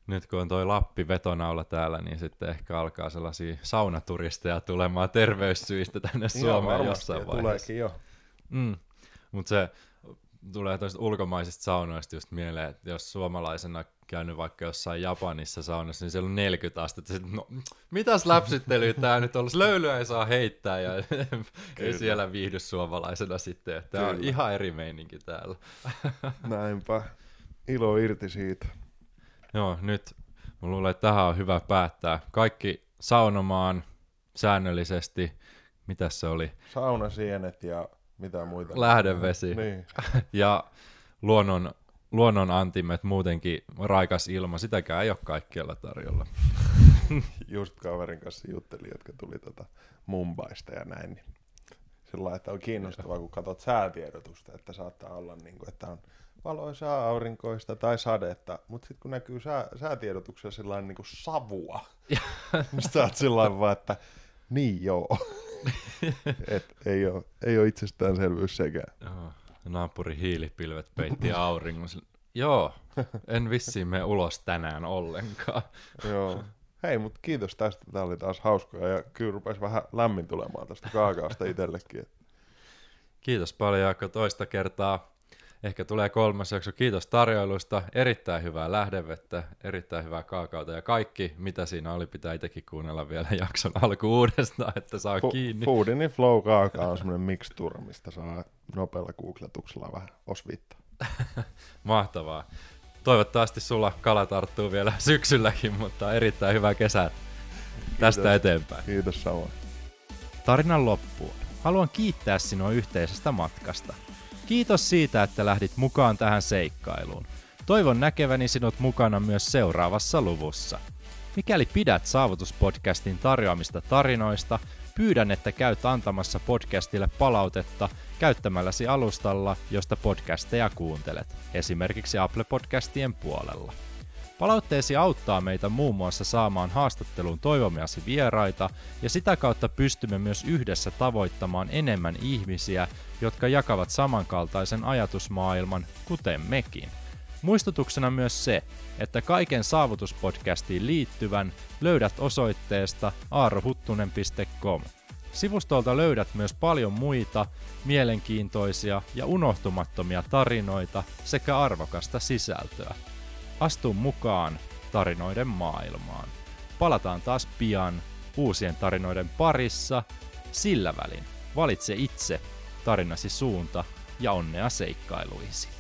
Nyt kun on toi Lappi vetonaula täällä, niin sitten ehkä alkaa sellaisia saunaturisteja tulemaan terveyssyistä tänne Suomeen jossain vaiheessa. tuleekin jo. Mm. Mutta se tulee tuosta ulkomaisista saunoista just mieleen, että jos suomalaisena käynyt vaikka jossain Japanissa saunassa, niin siellä on 40 astetta. Sitten, no, mitäs läpsyttelyä tämä nyt on? Löylyä ei saa heittää ja (laughs) ei siellä viihdy suomalaisena sitten. Tämä on ihan eri meininki täällä. (laughs) Näinpä. Ilo irti siitä. Joo, nyt mä luulen, että tähän on hyvä päättää. Kaikki saunomaan säännöllisesti. Mitäs se oli? Saunasienet ja mitä muita? Lähdevesi. niin. (laughs) ja luonnon, luonnon antimet muutenkin raikas ilma, sitäkään ei ole kaikkialla tarjolla. (laughs) Just kaverin kanssa juttelin, jotka tuli tota Mumbaista ja näin. Niin sillä että on kiinnostavaa, kun katsot säätiedotusta, että saattaa olla, niin kuin, että on valoisaa aurinkoista tai sadetta, mutta sitten kun näkyy sää, säätiedotuksessa sillä (laughs) niin kuin savua, niin sä oot sillä vaan, että niin joo. (laughs) Et ei, ole, ei ole itsestäänselvyys sekään. Joo. Naapuri hiilipilvet peitti auringon. Joo, en vissiin mene ulos tänään ollenkaan. Joo. Hei, mutta kiitos tästä. Tämä oli taas hauskaa ja kyllä rupesi vähän lämmin tulemaan tästä kaakaosta itsellekin. Kiitos paljon Jaakko toista kertaa. Ehkä tulee kolmas jakso. Kiitos tarjoilusta. Erittäin hyvää lähdevettä, erittäin hyvää kaakaota ja kaikki, mitä siinä oli, pitää itsekin kuunnella vielä jakson alku uudestaan, että saa F- kiinni. Foodin flow kaaka on semmoinen mixture, mistä saa nopealla googletuksella vähän osviittaa. (laughs) Mahtavaa. Toivottavasti sulla kala tarttuu vielä syksylläkin, mutta erittäin hyvää kesää tästä Kiitos. eteenpäin. Kiitos samoin. Tarinan loppuun. Haluan kiittää sinua yhteisestä matkasta – Kiitos siitä, että lähdit mukaan tähän seikkailuun. Toivon näkeväni sinut mukana myös seuraavassa luvussa. Mikäli pidät Saavutuspodcastin tarjoamista tarinoista, pyydän, että käyt antamassa podcastille palautetta käyttämälläsi alustalla, josta podcasteja kuuntelet, esimerkiksi Apple Podcastien puolella. Palautteesi auttaa meitä muun muassa saamaan haastatteluun toivomiasi vieraita ja sitä kautta pystymme myös yhdessä tavoittamaan enemmän ihmisiä, jotka jakavat samankaltaisen ajatusmaailman, kuten mekin. Muistutuksena myös se, että kaiken saavutuspodcastiin liittyvän löydät osoitteesta aarohuttunen.com. Sivustolta löydät myös paljon muita mielenkiintoisia ja unohtumattomia tarinoita sekä arvokasta sisältöä. Astu mukaan tarinoiden maailmaan. Palataan taas pian uusien tarinoiden parissa. Sillä välin valitse itse tarinasi suunta ja onnea seikkailuisi.